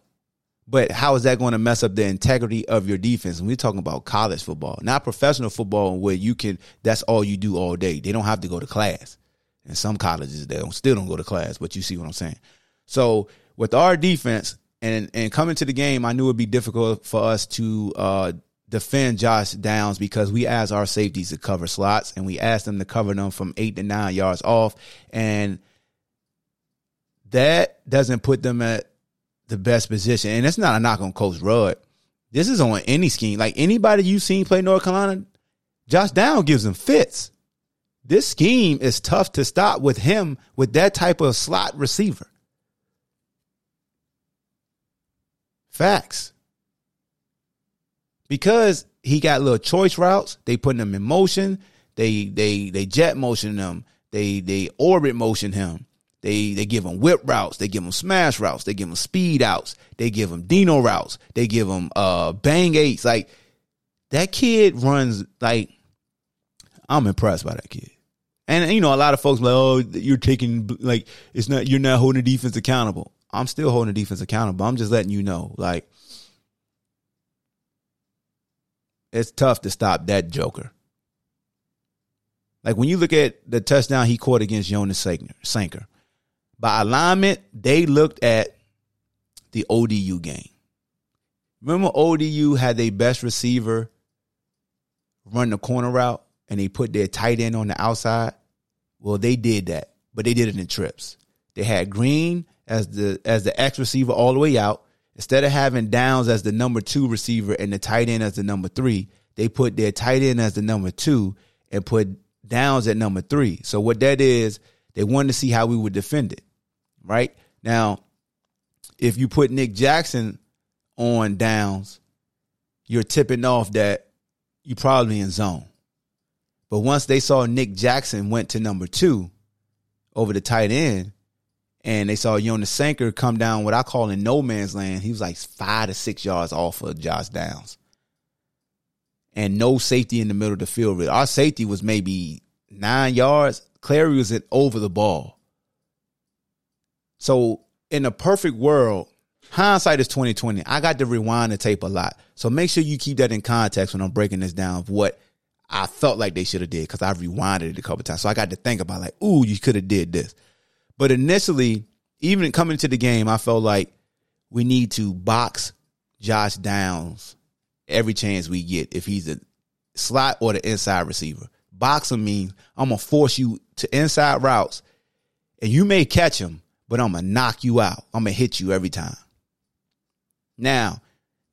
[SPEAKER 3] But how is that going to mess up the integrity of your defense? And we're talking about college football, not professional football, where you can. That's all you do all day. They don't have to go to class. In some colleges, they don't, still don't go to class. But you see what I'm saying. So with our defense, and and coming to the game, I knew it'd be difficult for us to uh, defend Josh Downs because we asked our safeties to cover slots and we asked them to cover them from eight to nine yards off, and that doesn't put them at the best position. And it's not a knock on Coach Rudd. This is on any scheme. Like anybody you've seen play North Carolina, Josh Down gives them fits. This scheme is tough to stop with him with that type of slot receiver. Facts. Because he got little choice routes, they put him in motion. They they they jet motion him. They they orbit motion him. They they give him whip routes. They give him smash routes. They give him speed outs. They give him Dino routes. They give him uh bang eights. Like that kid runs like I'm impressed by that kid. And you know, a lot of folks like, oh, you're taking like it's not you're not holding the defense accountable. I'm still holding the defense accountable. I'm just letting you know, like, it's tough to stop that joker. Like when you look at the touchdown he caught against Jonas Sanker, by alignment, they looked at the ODU game. Remember, ODU had their best receiver run the corner route and they put their tight end on the outside? Well, they did that, but they did it in trips. They had Green as the as the X receiver all the way out. Instead of having Downs as the number two receiver and the tight end as the number three, they put their tight end as the number two and put Downs at number three. So what that is, they wanted to see how we would defend it. Right? Now, if you put Nick Jackson on Downs, you're tipping off that you're probably in zone. But once they saw Nick Jackson went to number two over the tight end, and they saw Jonas Sanker come down what I call in no man's land. He was like five to six yards off of Josh Downs. And no safety in the middle of the field. Our safety was maybe nine yards. Clary was it over the ball. So in a perfect world, hindsight is 2020. I got to rewind the tape a lot. So make sure you keep that in context when I'm breaking this down of what I felt like they should have did because I rewinded it a couple times. So I got to think about like, ooh, you could have did this. But initially, even coming into the game, I felt like we need to box Josh Downs every chance we get if he's a slot or the inside receiver. Boxing means I'm gonna force you to inside routes, and you may catch him, but I'm gonna knock you out. I'm gonna hit you every time. Now,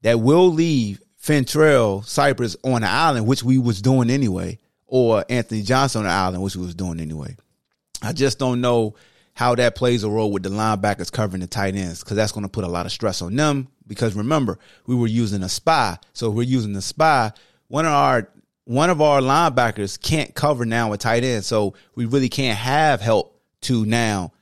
[SPEAKER 3] that will leave Fentrell Cypress on the island, which we was doing anyway, or Anthony Johnson on the island, which we was doing anyway. I just don't know how that plays a role with the linebackers covering the tight ends because that's going to put a lot of stress on them. Because remember, we were using a spy, so we're using the spy. One of our one of our linebackers can't cover now a tight end, so we really can't have help to now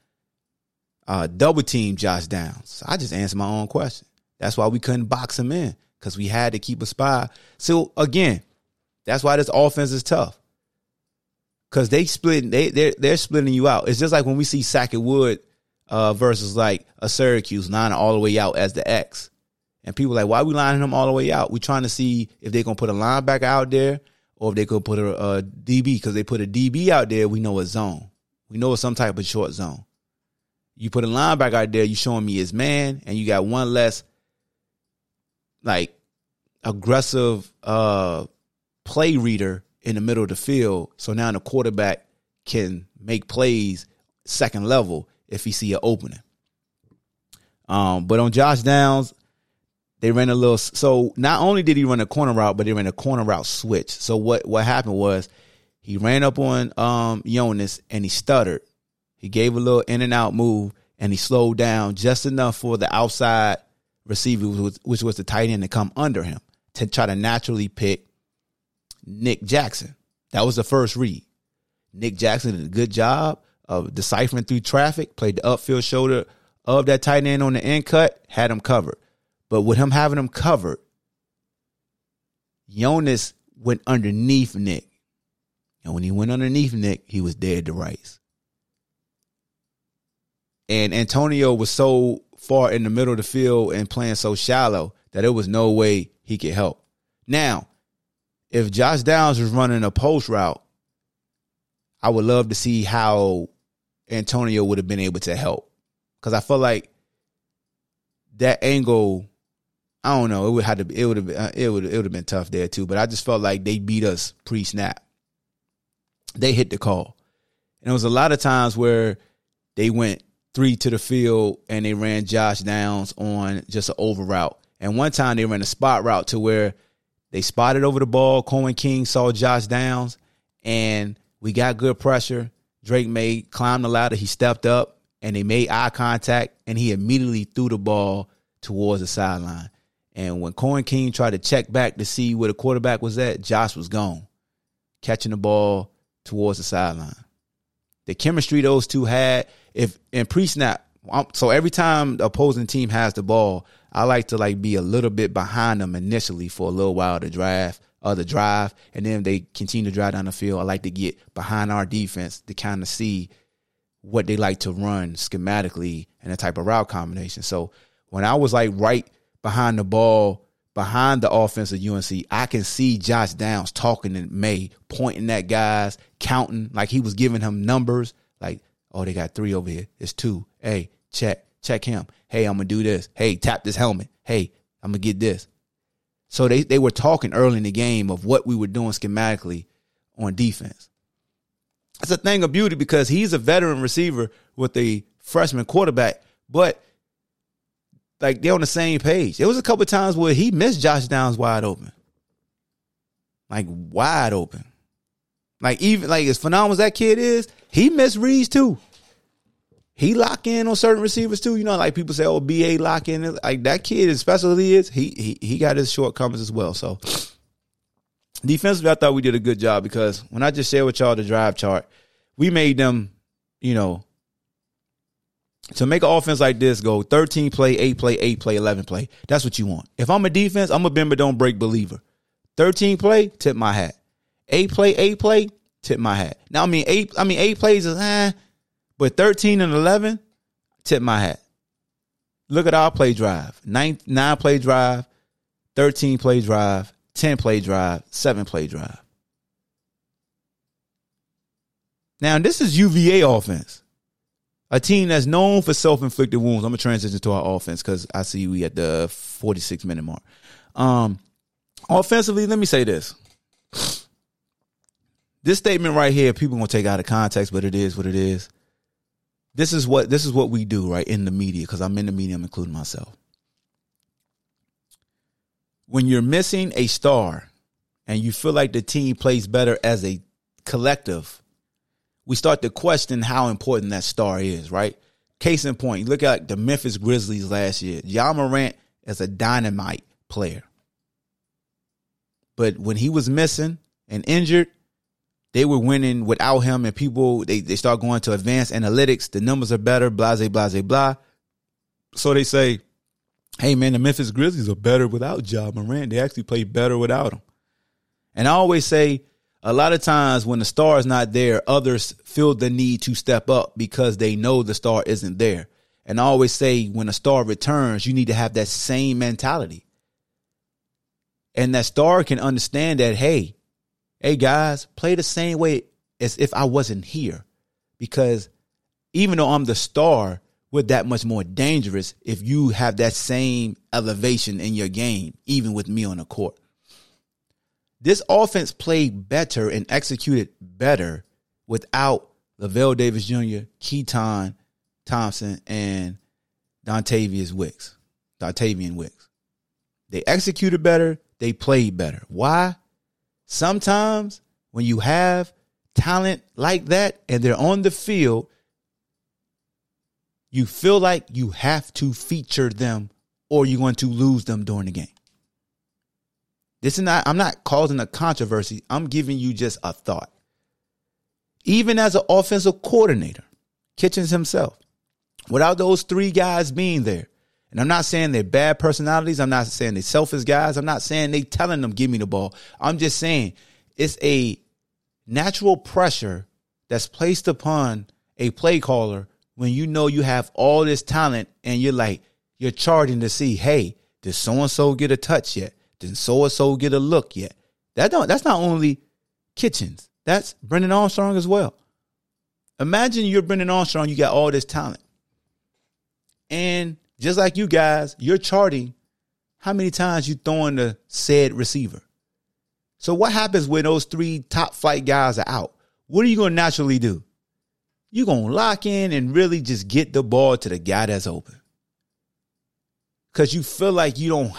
[SPEAKER 3] uh, double team Josh Downs. I just answered my own question. That's why we couldn't box him in because we had to keep a spy. So again, that's why this offense is tough because they split they they're, they're splitting you out. It's just like when we see Sackett Wood uh, versus like a Syracuse lining all the way out as the X, and people like, why are we lining them all the way out? We're trying to see if they're gonna put a linebacker out there or if they could put a, a DB because they put a DB out there. We know a zone. We know it's some type of short zone. You put a linebacker out there, you showing me his man, and you got one less like aggressive uh play reader in the middle of the field. So now the quarterback can make plays second level if he see an opening. Um, but on Josh Downs, they ran a little. So not only did he run a corner route, but they ran a corner route switch. So what what happened was he ran up on um, Jonas and he stuttered. He gave a little in and out move and he slowed down just enough for the outside receiver, which was, the tight end, to come under him to try to naturally pick Nick Jackson. That was the first read. Nick Jackson did a good job of deciphering through traffic, played the upfield shoulder of that tight end on the end cut, had him covered. But with him having him covered, Jonas went underneath Nick. And when he went underneath Nick, he was dead to rights. And Antonio was so far in the middle of the field and playing so shallow that there was no way he could help. Now, if Josh Downs was running a post route, I would love to see how Antonio would have been able to help. Because I feel like that angle, I don't know, it would have to it would have. Uh, it would it would have been tough there too. But I just felt like they beat us pre snap. They hit the call, and it was a lot of times where they went three to the field and they ran Josh Downs on just an over route. And one time they ran a spot route to where they spotted over the ball. Coen King saw Josh Downs, and we got good pressure. Drake Maye climb the ladder. He stepped up, and they made eye contact, and he immediately threw the ball towards the sideline. And when Coen King tried to check back to see where the quarterback was at, Josh was gone, catching the ball towards the sideline. The chemistry those two had, if in pre-snap, so every time the opposing team has the ball, I like to like be a little bit behind them initially for a little while to draft uh, of the drive, and then they continue to drive down the field. I like to get behind our defense to kind of see what they like to run schematically and the type of route combination. So when I was like right behind the ball, behind the offense of UNC, I can see Josh Downs talking to Maye, pointing at guys, counting like he was giving him numbers. Like, oh, they got three over here. It's two. Hey, check, check him. Hey, I'm gonna do this. Hey, tap this helmet. Hey, I'm gonna get this. So they, they were talking early in the game of what we were doing schematically on defense. It's a thing of beauty because he's a veteran receiver with a freshman quarterback, but like they're on the same page. There was a couple times where he missed Josh Downs wide open. Like wide open. Like even like as phenomenal as that kid is, he missed reads too. He lock in on certain receivers too. You know, like people say, "Oh, BA lock in." Like that kid, as special as he is, he he he got his shortcomings as well. So defensively, I thought we did a good job because when I just shared with y'all the drive chart, we made them, you know, to make an offense like this go 13 play, 8 play, 8 play, 11 play. That's what you want. If I'm a defense, I'm a but don't break believer. 13 play, tip my hat. 8 play, 8 play, tip my hat. Now I mean 8 I mean 8 plays is eh, but 13 and 11, tip my hat. Look at our play drive. 9 9 play drive, 13 play drive, 10 play drive, 7 play drive. Now, this is UVA offense. A team that's known for self-inflicted wounds. I'm gonna transition to our offense because I see we at the 46 minute mark. Um, offensively, let me say this. This statement right here, people gonna take out of context, but it is what it is. This is what this is what we do, right? In the media, because I'm in the media, I'm including myself. When you're missing a star and you feel like the team plays better as a collective, we start to question how important that star is, right? Case in point, you look at the Memphis Grizzlies last year. Ja Morant is a dynamite player. But when he was missing and injured, they were winning without him, and people they, they start going to advanced analytics. The numbers are better, blah, blah, blah, blah. So they say, hey man, the Memphis Grizzlies are better without Ja Morant. They actually play better without him. And I always say a lot of times when the star is not there, others feel the need to step up because they know the star isn't there. And I always say when a star returns, you need to have that same mentality. And that star can understand that, hey, hey guys, play the same way as if I wasn't here. Because even though I'm the star, we're that much more dangerous if you have that same elevation in your game, even with me on the court. This offense played better and executed better without Lavel Davis Jr., Keytaon Thompson, and Dontavius Wicks. Dontayvion Wicks. They executed better. They played better. Why? Sometimes when you have talent like that and they're on the field, you feel like you have to feature them or you're going to lose them during the game. This is not, I'm not causing a controversy. I'm giving you just a thought. Even as an offensive coordinator, Kitchings himself, without those three guys being there, and I'm not saying they're bad personalities. I'm not saying they're selfish guys. I'm not saying they telling them, give me the ball. I'm just saying it's a natural pressure that's placed upon a play caller when you know you have all this talent and you're like, you're charging to see, hey, did so and so get a touch yet? Did so and so get a look yet? That don't that's not only Kitchings. That's Brennan Armstrong as well. Imagine you're Brennan Armstrong, you got all this talent. And just like you guys, you're charting how many times you throwing the said receiver. So what happens when those three top flight guys are out? What are you going to naturally do? You're going to lock in and really just get the ball to the guy that's open. Cause you feel like you don't,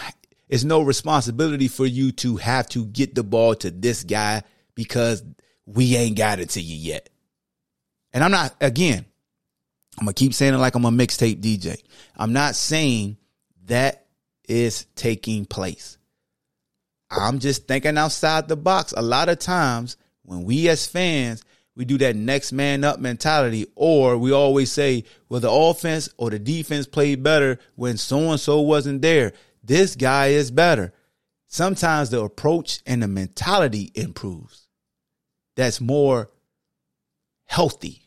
[SPEAKER 3] it's no responsibility for you to have to get the ball to this guy because we ain't got it to you yet. And I'm not, again, I'm gonna keep saying it like I'm a mixtape DJ. I'm not saying that is taking place. I'm just thinking outside the box. A lot of times when we as fans, we do that next man up mentality, or we always say, well, the offense or the defense played better when so and so wasn't there. This guy is better. sometimes the approach and the mentality improves. That's more healthy.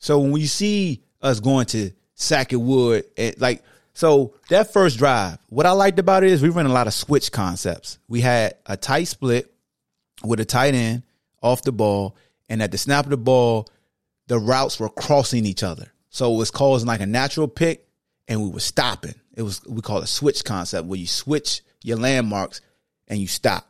[SPEAKER 3] So when you see us going to Sackett Wood, and like so that first drive, what I liked about it is we ran a lot of switch concepts. We had a tight split with a tight end off the ball, and at the snap of the ball, the routes were crossing each other. So it was causing like a natural pick, and we were stopping. It was we call it a switch concept where you switch your landmarks and you stop.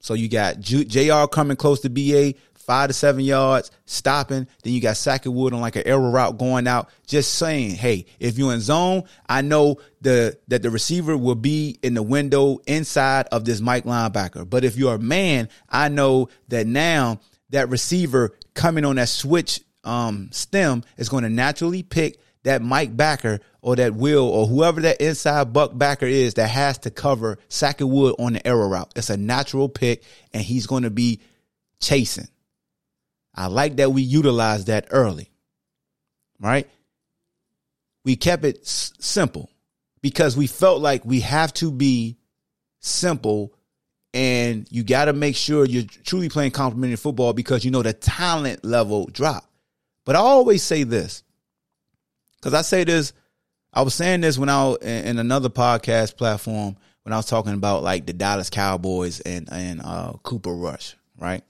[SPEAKER 3] So you got JR coming close to BA, five to seven yards, stopping. Then you got Sackett Wood on like an arrow route going out, just saying, hey, if you're in zone, I know the that the receiver will be in the window inside of this Mike linebacker. But if you're a man, I know that now that receiver coming on that switch um, stem is going to naturally pick that Mike backer or that Will or whoever that inside buck backer is that has to cover Sackett Wood on the arrow route. It's a natural pick and he's going to be chasing. I like that we utilized that early, right? We kept it s- simple because we felt like we have to be simple and you got to make sure you're truly playing complementary football because you know the talent level drop. But I always say this because I say this, I was saying this when I in another podcast platform when I was talking about like the Dallas Cowboys and and uh, Cooper Rush, right?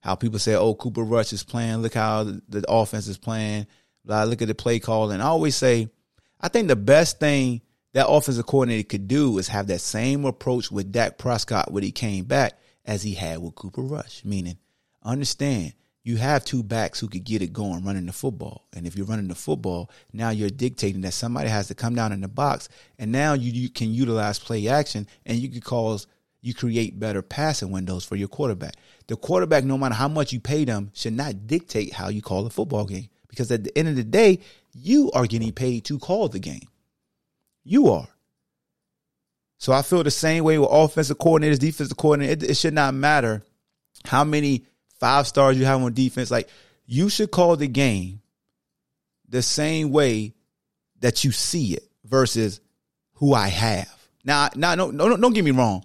[SPEAKER 3] How people say, "Oh, Cooper Rush is playing. Look how the, the offense is playing. Blah, look at the play call." And I always say, I think the best thing that offensive coordinator could do is have that same approach with Dak Prescott when he came back as he had with Cooper Rush. Meaning, understand you have two backs who could get it going running the football. And if you're running the football, now you're dictating that somebody has to come down in the box, and now you, you can utilize play action, and you can cause you create better passing windows for your quarterback. The quarterback, no matter how much you pay them, should not dictate how you call a football game. Because at the end of the day, you are getting paid to call the game. You are. So I feel the same way with offensive coordinators, defensive coordinators. It, it should not matter how many five stars you have on defense. Like you should call the game the same way that you see it versus who I have. Now, now, no, no, don't get me wrong.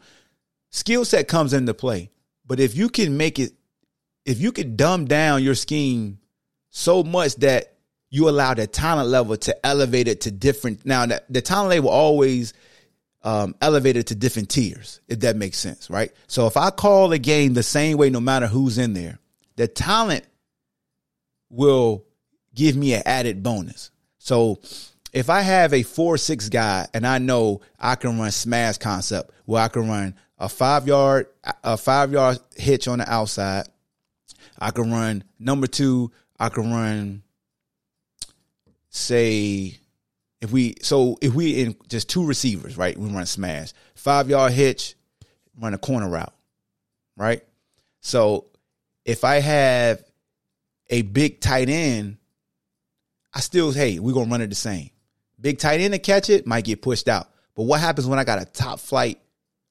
[SPEAKER 3] Skill set comes into play, but if you can make it, if you can dumb down your scheme so much that you allow the talent level to elevate it to different. Now, that the talent level always um, elevated to different tiers, if that makes sense, right? So if I call a game the same way, no matter who's in there, the talent will give me an added bonus. So if I have a four six guy and I know I can run smash concept where I can run a five yard a five yard hitch on the outside, I can run number two. I can run say if we so if we in just two receivers, right? We run smash, five yard hitch, run a corner route, right? So if I have a big tight end, I still hey we're gonna run it the same. Big tight end to catch it might get pushed out, but what happens when I got a top flight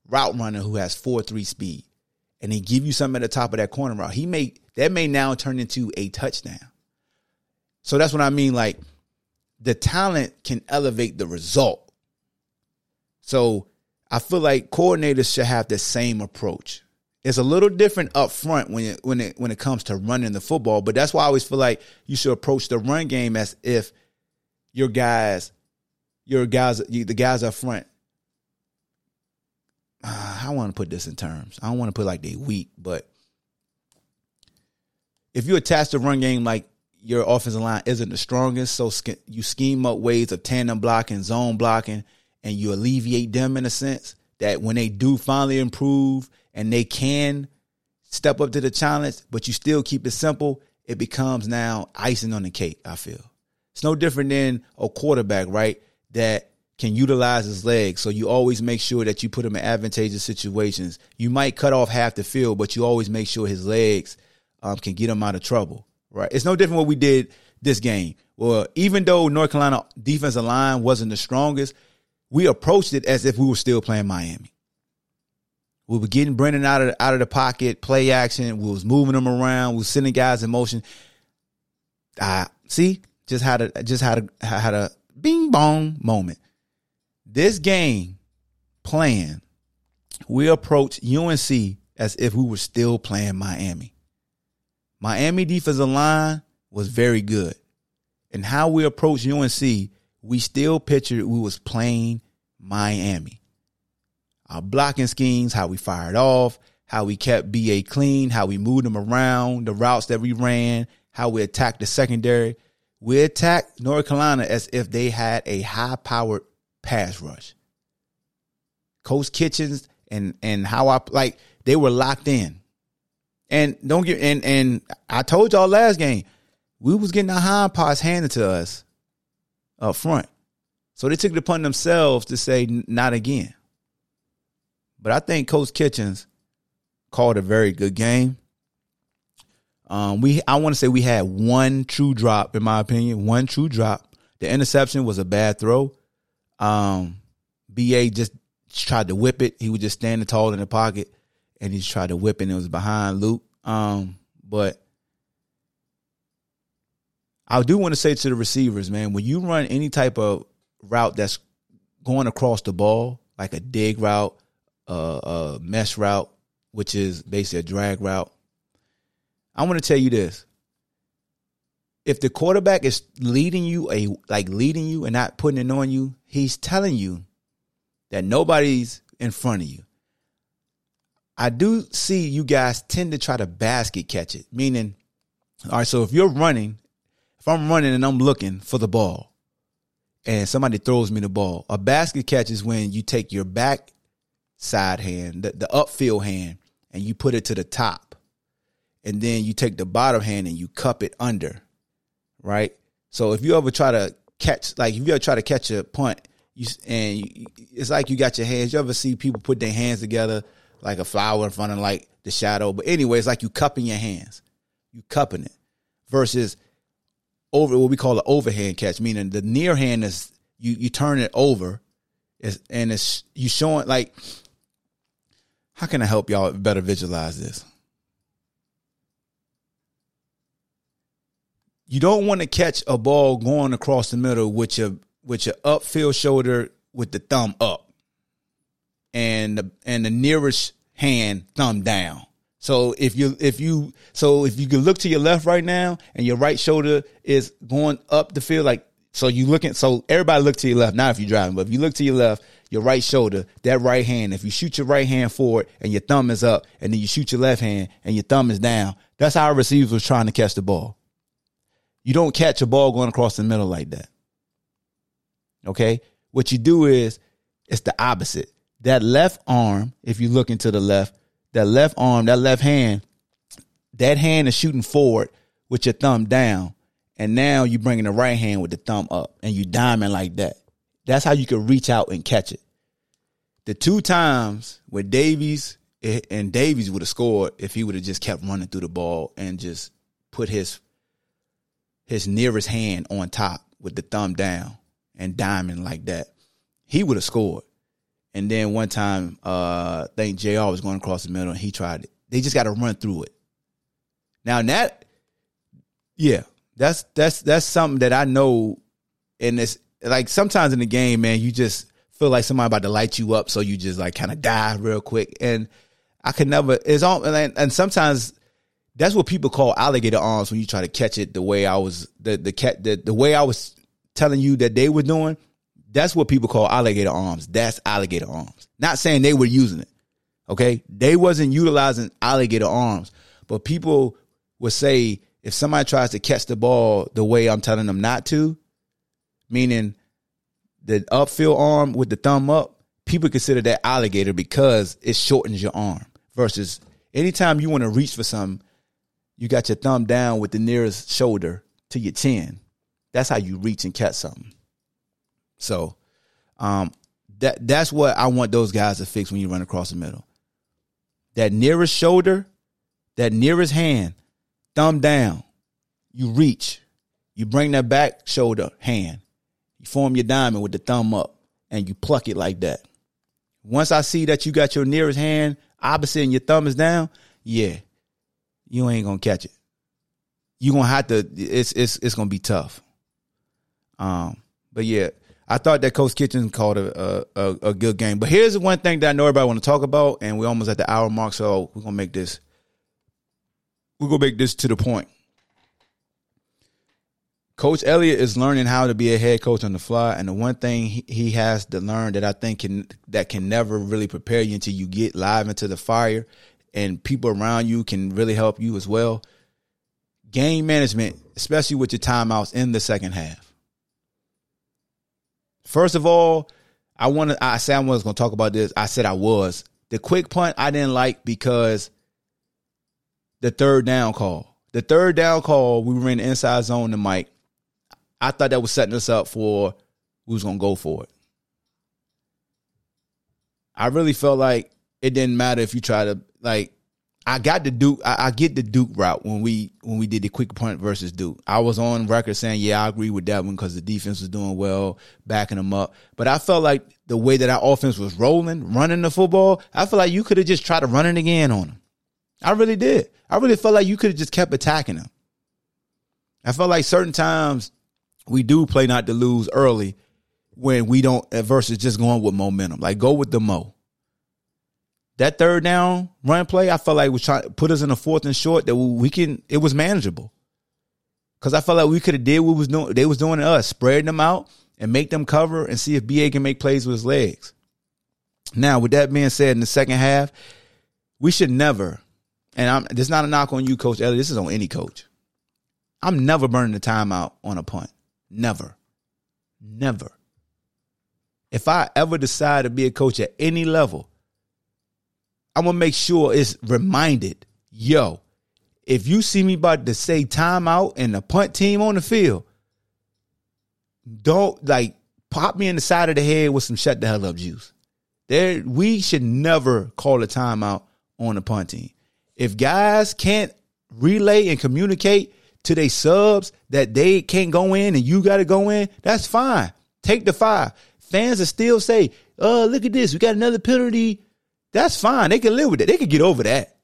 [SPEAKER 3] route runner who has four three speed, and he give you something at the top of that corner route? He may that may now turn into a touchdown. So that's what I mean, like the talent can elevate the result. So I feel like coordinators should have the same approach. It's a little different up front when it, when it when it comes to running the football, but that's why I always feel like you should approach the run game as if your guys, your guys, the guys up front. Uh, I want to put this in terms. I don't want to put like they weak, but if you attach the run game like your offensive line isn't the strongest, so you scheme up ways of tandem blocking, zone blocking, and you alleviate them in a sense that when they do finally improve and they can step up to the challenge, but you still keep it simple, it becomes now icing on the cake, I feel. It's no different than a quarterback, right? That can utilize his legs. So you always make sure that you put him in advantageous situations. You might cut off half the field, but you always make sure his legs um, can get him out of trouble, right? It's no different what we did this game. Well, even though North Carolina defensive line wasn't the strongest, we approached it as if we were still playing Miami. We were getting Brennan out of out of the pocket, play action. We was moving them around. We was sending guys in motion. Ah, see, just had a just had a had a bing bong moment. This game plan, we approached UNC as if we were still playing Miami. Miami defensive line was very good. And how we approached UNC, we still pictured we was playing Miami. Our blocking schemes, how we fired off, how we kept BA clean, how we moved them around, the routes that we ran, how we attacked the secondary. We attacked North Carolina as if they had a high powered pass rush. Coach Kitchings and and how I like they were locked in. And don't get and and I told y'all last game, we was getting our hind parts handed to us up front. So they took it upon themselves to say not again. But I think Coach Kitchings called a very good game. Um, we I want to say we had one true drop, in my opinion, one true drop. The interception was a bad throw. Um, BA just tried to whip it. He was just standing tall in the pocket, and he tried to whip and It was behind Luke. Um, but I do want to say to the receivers, man, when you run any type of route that's going across the ball, like a dig route, uh, a mesh route, which is basically a drag route, I want to tell you this. If the quarterback is leading you a like leading you and not putting it on you, he's telling you that nobody's in front of you. I do see you guys tend to try to basket catch it, meaning, all right, so if you're running, if I'm running and I'm looking for the ball and somebody throws me the ball, a basket catch is when you take your back side hand, the, the upfield hand, and you put it to the top. And then you take the bottom hand and you cup it under, right? So if you ever try to catch, like if you ever try to catch a punt, you and you, it's like you got your hands. You ever see people put their hands together like a flower in front of like the shadow? But anyway, it's like you cupping your hands, you cupping it, versus over what we call an overhand catch, meaning the near hand is you you turn it over, and it's you showing like how can I help y'all better visualize this? You don't want to catch a ball going across the middle with your with your upfield shoulder with the thumb up, and the, and the nearest hand thumb down. So if you if you so if you can look to your left right now and your right shoulder is going up the field like so you looking so everybody look to your left not if you're driving but if you look to your left your right shoulder that right hand if you shoot your right hand forward and your thumb is up and then you shoot your left hand and your thumb is down that's how a receiver was trying to catch the ball. You don't catch a ball going across the middle like that. Okay? What you do is it's the opposite. That left arm, if you look into the left, that left arm, that left hand, that hand is shooting forward with your thumb down. And now you're bringing the right hand with the thumb up and you diamond like that. That's how you can reach out and catch it. The two times where Davies and Davies would have scored if he would have just kept running through the ball and just put his his nearest hand on top with the thumb down and diamond like that, he would have scored. And then one time, uh, I think JR was going across the middle and he tried it. They just got to run through it. Now that, yeah, that's that's that's something that I know. And it's like sometimes in the game, man, you just feel like somebody about to light you up, so you just like kind of die real quick. And I could never. It's all and, and sometimes that's what people call alligator arms when you try to catch it the way I was the the cat the, the way I was telling you that they were doing. That's what people call alligator arms. That's alligator arms. Not saying they were using it. Okay. They wasn't utilizing alligator arms, but people would say if somebody tries to catch the ball the way I'm telling them not to, meaning the upfield arm with the thumb up, people consider that alligator because it shortens your arm versus anytime you want to reach for something, you got your thumb down with the nearest shoulder to your chin. That's how you reach and catch something. So, um, that that's what I want those guys to fix when you run across the middle. That nearest shoulder, that nearest hand, thumb down. You reach. You bring that back shoulder hand. You form your diamond with the thumb up and you pluck it like that. Once I see that you got your nearest hand opposite and your thumb is down, yeah, you ain't gonna catch it. You gonna have to. It's it's it's gonna be tough. Um, but yeah, I thought that Coach Kitchen called a, a, a good game. But here's one thing that I know everybody want to talk about, and we're almost at the hour mark, so we're gonna make this we're gonna make this to the point. Coach Elliott is learning how to be a head coach on the fly, and the one thing he, he has to learn that I think can that can never really prepare you until you get live into the fire, and people around you can really help you as well. Game management, especially with your timeouts in the second half. First of all, I wanted I said I was going to talk about this. I said I was. The quick punt I didn't like because the third down call. The third down call, we were in the inside zone to Mike. I thought that was setting us up for we was gonna go for it. I really felt like it didn't matter if you try to like I got the Duke. I, I, get the Duke route when we when we did the quick punt versus Duke. I was on record saying, yeah, I agree with that one because the defense was doing well, backing them up. But I felt like the way that our offense was rolling, running the football, I feel like you could have just tried to run it again on them. I really did. I really felt like you could have just kept attacking them. I felt like certain times we do play not to lose early when we don't versus just going with momentum. Like go with the mo. That third down run play, I felt like was trying to put us in a fourth and short that we can. It was manageable because I felt like we could have did what was doing. They was doing to us, spreading them out and make them cover and see if BA can make plays with his legs. Now, with that being said, in the second half, we should never. And I'm. This is not a knock on you, Coach Elliott. This is on any coach. I'm never burning the timeout on a punt. Never. Never. If I ever decide to be a coach at any level, I'm gonna make sure it's reminded, yo, if you see me about to say timeout and the punt team on the field, don't like pop me in the side of the head with some shut the hell up juice. There, we should never call a timeout on the punt team. If guys can't relay and communicate to their subs that they can't go in and you got to go in, that's fine. Take the five. Fans will still say, "Oh, look at this, we got another penalty." That's fine. They can live with it. They can get over that.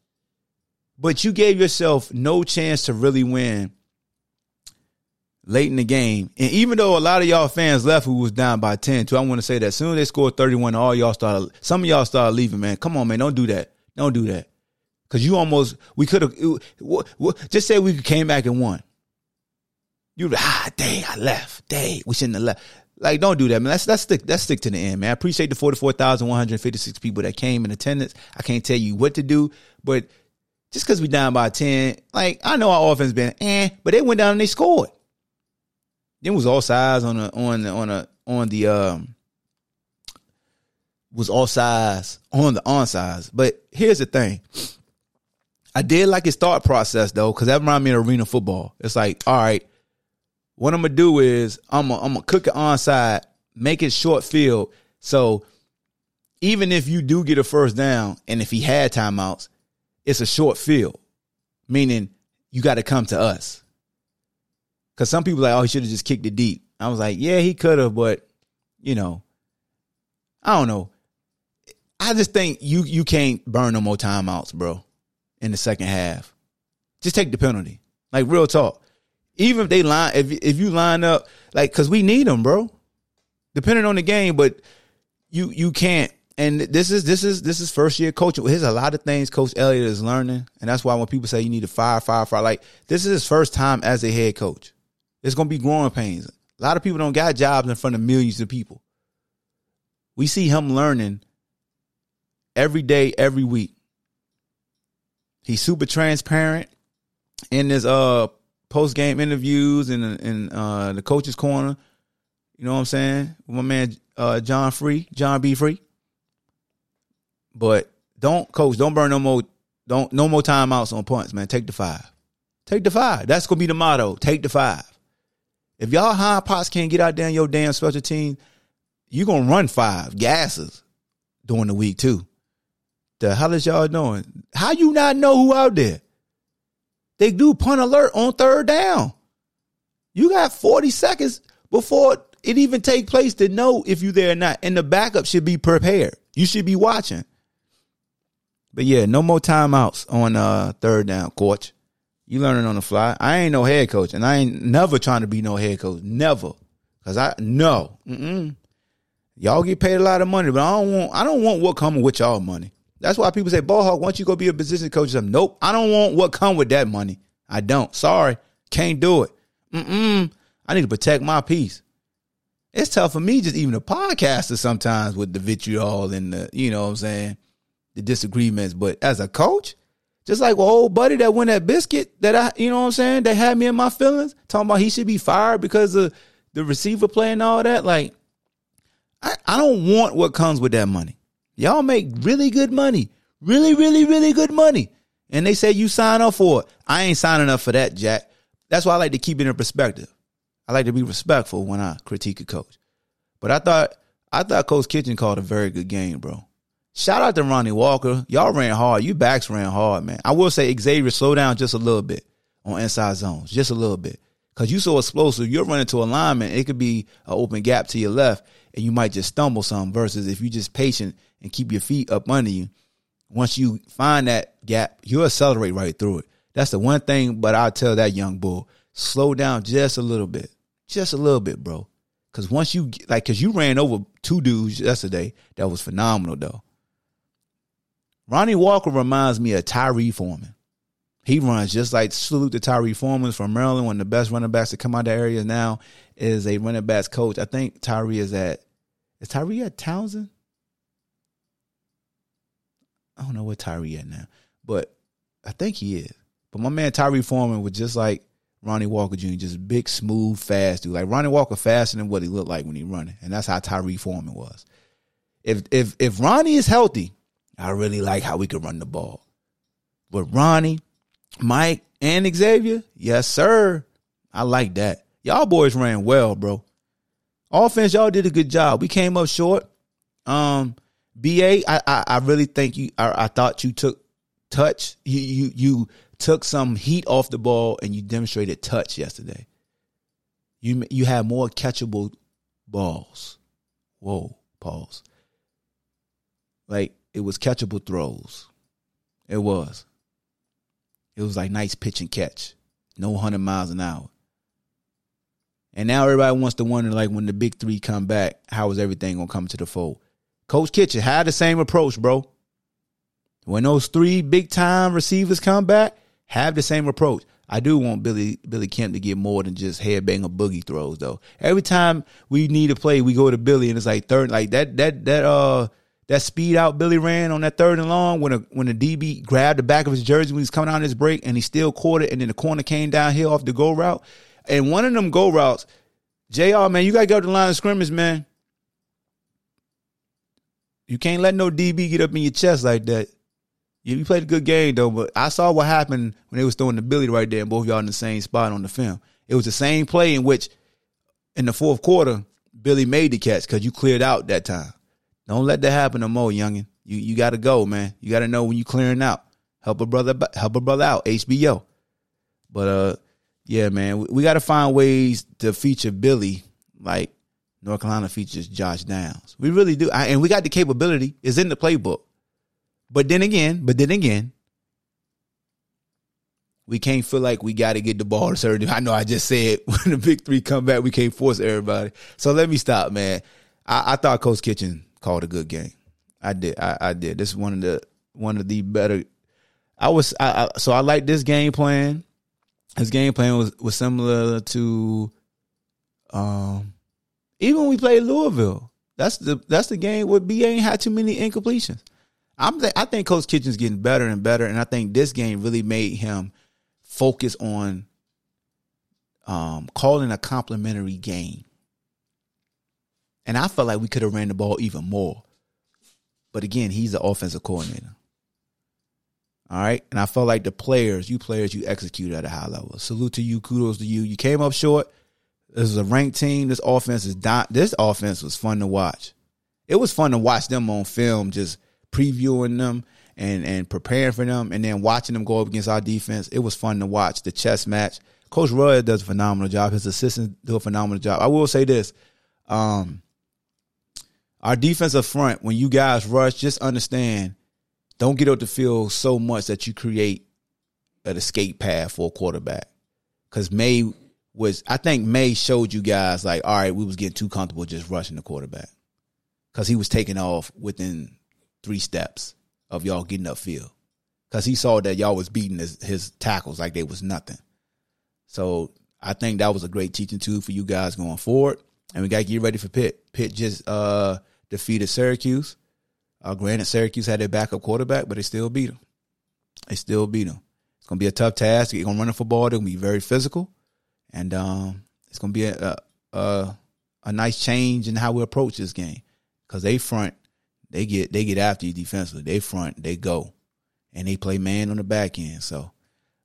[SPEAKER 3] But you gave yourself no chance to really win late in the game. And even though a lot of y'all fans left who was down by 10, too, I want to say that as soon as they scored 31, all y'all started, some of y'all started leaving, man. Come on, man. Don't do that. Don't do that. Cause you almost, we could have, just say we came back and won. You ah, dang, I left. Dang, we shouldn't have left. Like, don't do that, man. Let's let's stick let's stick to the end, man. I appreciate the forty four thousand one hundred fifty six people that came in attendance. I can't tell you what to do, but just because we down by ten, like I know our offense been eh, but they went down and they scored. Then was all sides on the on the on a on the um was all sides on the on sides. But here's the thing. I did like his thought process though, because that reminded me of arena football. It's like, all right, what I'm gonna do is I'm gonna, I'm gonna cook it onside, make it short field. So even if you do get a first down, and if he had timeouts, it's a short field, meaning you got to come to us. Because some people like, oh, he should have just kicked it deep. I was like, yeah, he could have, but you know, I don't know. I just think you you can't burn no more timeouts, bro in the second half. Just take the penalty. Like real talk. Even if they line, if if you line up, like, cause we need them, bro. Depending on the game, but you you can't. And this is this is this is first year coaching. There's a lot of things Coach Elliott is learning, and that's why when people say you need to fire, fire, fire, like this is his first time as a head coach. It's gonna be growing pains. A lot of people don't got jobs in front of millions of people. We see him learning every day, every week. He's super transparent in his uh post game interviews and in uh the coach's corner. You know what I'm saying? With my man uh John Free, John B. Free. But don't coach, don't burn no more don't no more timeouts on punts, man. Take the five. Take the five. That's gonna be the motto. Take the five. If y'all high pots can't get out there in your damn special team, you gonna run five gases during the week too. The hell is y'all doing? How you not know who out there? They do punt alert on third down. You got 40 seconds before it even take place to know if you there or not. And the backup should be prepared. You should be watching. But yeah, no more timeouts on uh third down, coach. You learning on the fly. I ain't no head coach, and I ain't never trying to be no head coach. Never. Cause I no, mm-mm. y'all get paid a lot of money, but I don't want I don't want what coming with y'all money. That's why people say, Ball Hawk, once you go be a position coach, I'm nope. I don't want what come with that money. I don't. Sorry, can't do it. Mm-mm. I need to protect my peace. It's tough for me just even a podcaster sometimes with the vitriol and the you know what I'm saying the disagreements. But as a coach, just like well, old buddy that won that biscuit that I you know what I'm saying that had me in my feelings talking about he should be fired because of the receiver play and all that. Like I, I don't want what comes with that money. Y'all make really good money. Really, really, really good money. And they say you sign up for it. I ain't signing up for that, Jack. That's why I like to keep it in perspective. I like to be respectful when I critique a coach. But I thought I thought Coach Kitchings called a very good game, bro. Shout out to Ronnie Walker. Y'all ran hard. You backs ran hard, man. I will say Xavier, slow down just a little bit on inside zones, just a little bit. Cause you so explosive, you're running to alignment. It could be an open gap to your left, and you might just stumble some. Versus if you just patient and keep your feet up under you, once you find that gap, you'll accelerate right through it. That's the one thing. But I'll tell that young bull, slow down just a little bit, just a little bit, bro. Cause once you like, cause you ran over two dudes yesterday, that was phenomenal though. Ronnie Walker reminds me of Tyree Foreman. He runs just like salute to Tyree Foreman from Maryland, one of the best running backs to come out of the area now is a running backs coach. I think Tyree is at is Tyree at Towson? I don't know where Tyree at now, but I think he is. But my man Tyree Foreman was just like Ronnie Walker Jr., just big, smooth, fast dude. Like Ronnie Walker faster than what he looked like when he running, and that's how Tyree Foreman was. If if if Ronnie is healthy, I really like how we can run the ball. But Ronnie, Mike, and Xavier, yes, sir. I like that. Y'all boys ran well, bro. Offense, y'all did a good job. We came up short. Um, BA, I I, I really think you. I, I thought you took touch. You you you took some heat off the ball and you demonstrated touch yesterday. You you had more catchable balls. Whoa, pause. Like it was catchable throws. It was. It was like nice pitch and catch. No 100 miles an hour. And now everybody wants to wonder, like, when the big three come back, how is everything to come to the fold? Coach Kitchings had the same approach, bro. When those three big time receivers come back, have the same approach. I do want Billy Billy Kemp to get more than just headbanger boogie throws though. Every time we need a play, we go to Billy and it's like third like that that that uh that speed out Billy ran on that third and long when a when the DB grabbed the back of his jersey when he's coming out of his break and he still caught it and then the corner came downhill off the go route. And one of them go routes, JR, man, you gotta go to the line of scrimmage, man. You can't let no DB get up in your chest like that. You played a good game though, but I saw what happened when they was throwing the Billy right there and both y'all in the same spot on the film. It was the same play in which in the fourth quarter, Billy made the catch because you cleared out that time. Don't let that happen no more, youngin. You you gotta go, man. You gotta know when you clearing out. Help a brother help a brother out. HBO. But uh yeah, man, we, we gotta find ways to feature Billy like North Carolina features Josh Downs. We really do. I, and we got the capability. It's in the playbook. But then again, but then again, we can't feel like we got to get the ball to certain. I know I just said when the big three come back, we can't force everybody. So let me stop, man. I, I thought Coach Kitchings called a good game. I did. I, I did. This is one of the one of the better. I was I, I, so I like this game plan. His game plan was was similar to, um, even when we played Louisville. That's the that's the game where B ain't had too many incompletions. I'm th- I think Coach Kitchings getting better and better, and I think this game really made him focus on um, calling a complementary game. And I felt like we could have ran the ball even more. But again, he's the offensive coordinator. All right. And I felt like the players, you players, you executed at a high level. Salute to you. Kudos to you. You came up short. This is a ranked team. This offense is not, this offense was fun to watch. It was fun to watch them on film, just previewing them and, and preparing for them and then watching them go up against our defense. It was fun to watch the chess match. Coach Roy does a phenomenal job. His assistants do a phenomenal job. I will say this. Um, our defensive front, when you guys rush, just understand, don't get up the field so much that you create an escape path for a quarterback. Because Maye was I think Maye showed you guys like, all right, we was getting too comfortable just rushing the quarterback because he was taking off within three steps of y'all getting upfield because he saw that y'all was beating his, his tackles like they was nothing. So I think that was a great teaching tool for you guys going forward. And we got to get ready for Pitt. Pitt just uh, defeated Syracuse. Uh, granted, Syracuse had their backup quarterback, but they still beat them. They still beat them. It's gonna be a tough task. They're gonna run the football. They're gonna be very physical, and um, it's gonna be a, a, a nice change in how we approach this game. Cause they front, they get they get after you defensively. They front, they go, and they play man on the back end. So,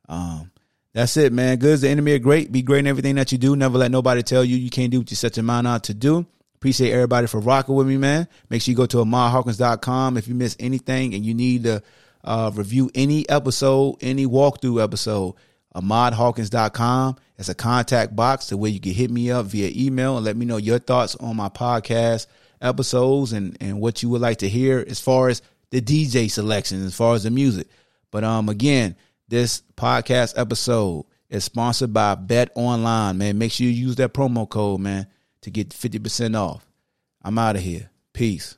[SPEAKER 3] um, that's it, man. Good the enemy are great. Be great in everything that you do. Never let nobody tell you you can't do what you set your mind out to do. Appreciate everybody for rocking with me, man. Make sure you go to AhmadHawkins.com if you miss anything and you need to uh, review any episode, any walkthrough episode. AhmadHawkins.com. It's a contact box to where you can hit me up via email and let me know your thoughts on my podcast episodes and, and what you would like to hear as far as the DJ selection, as far as the music. But um, again, this podcast episode is sponsored by BetOnline, man. Make sure you use that promo code, man, to get 50% off. I'm out of here. Peace.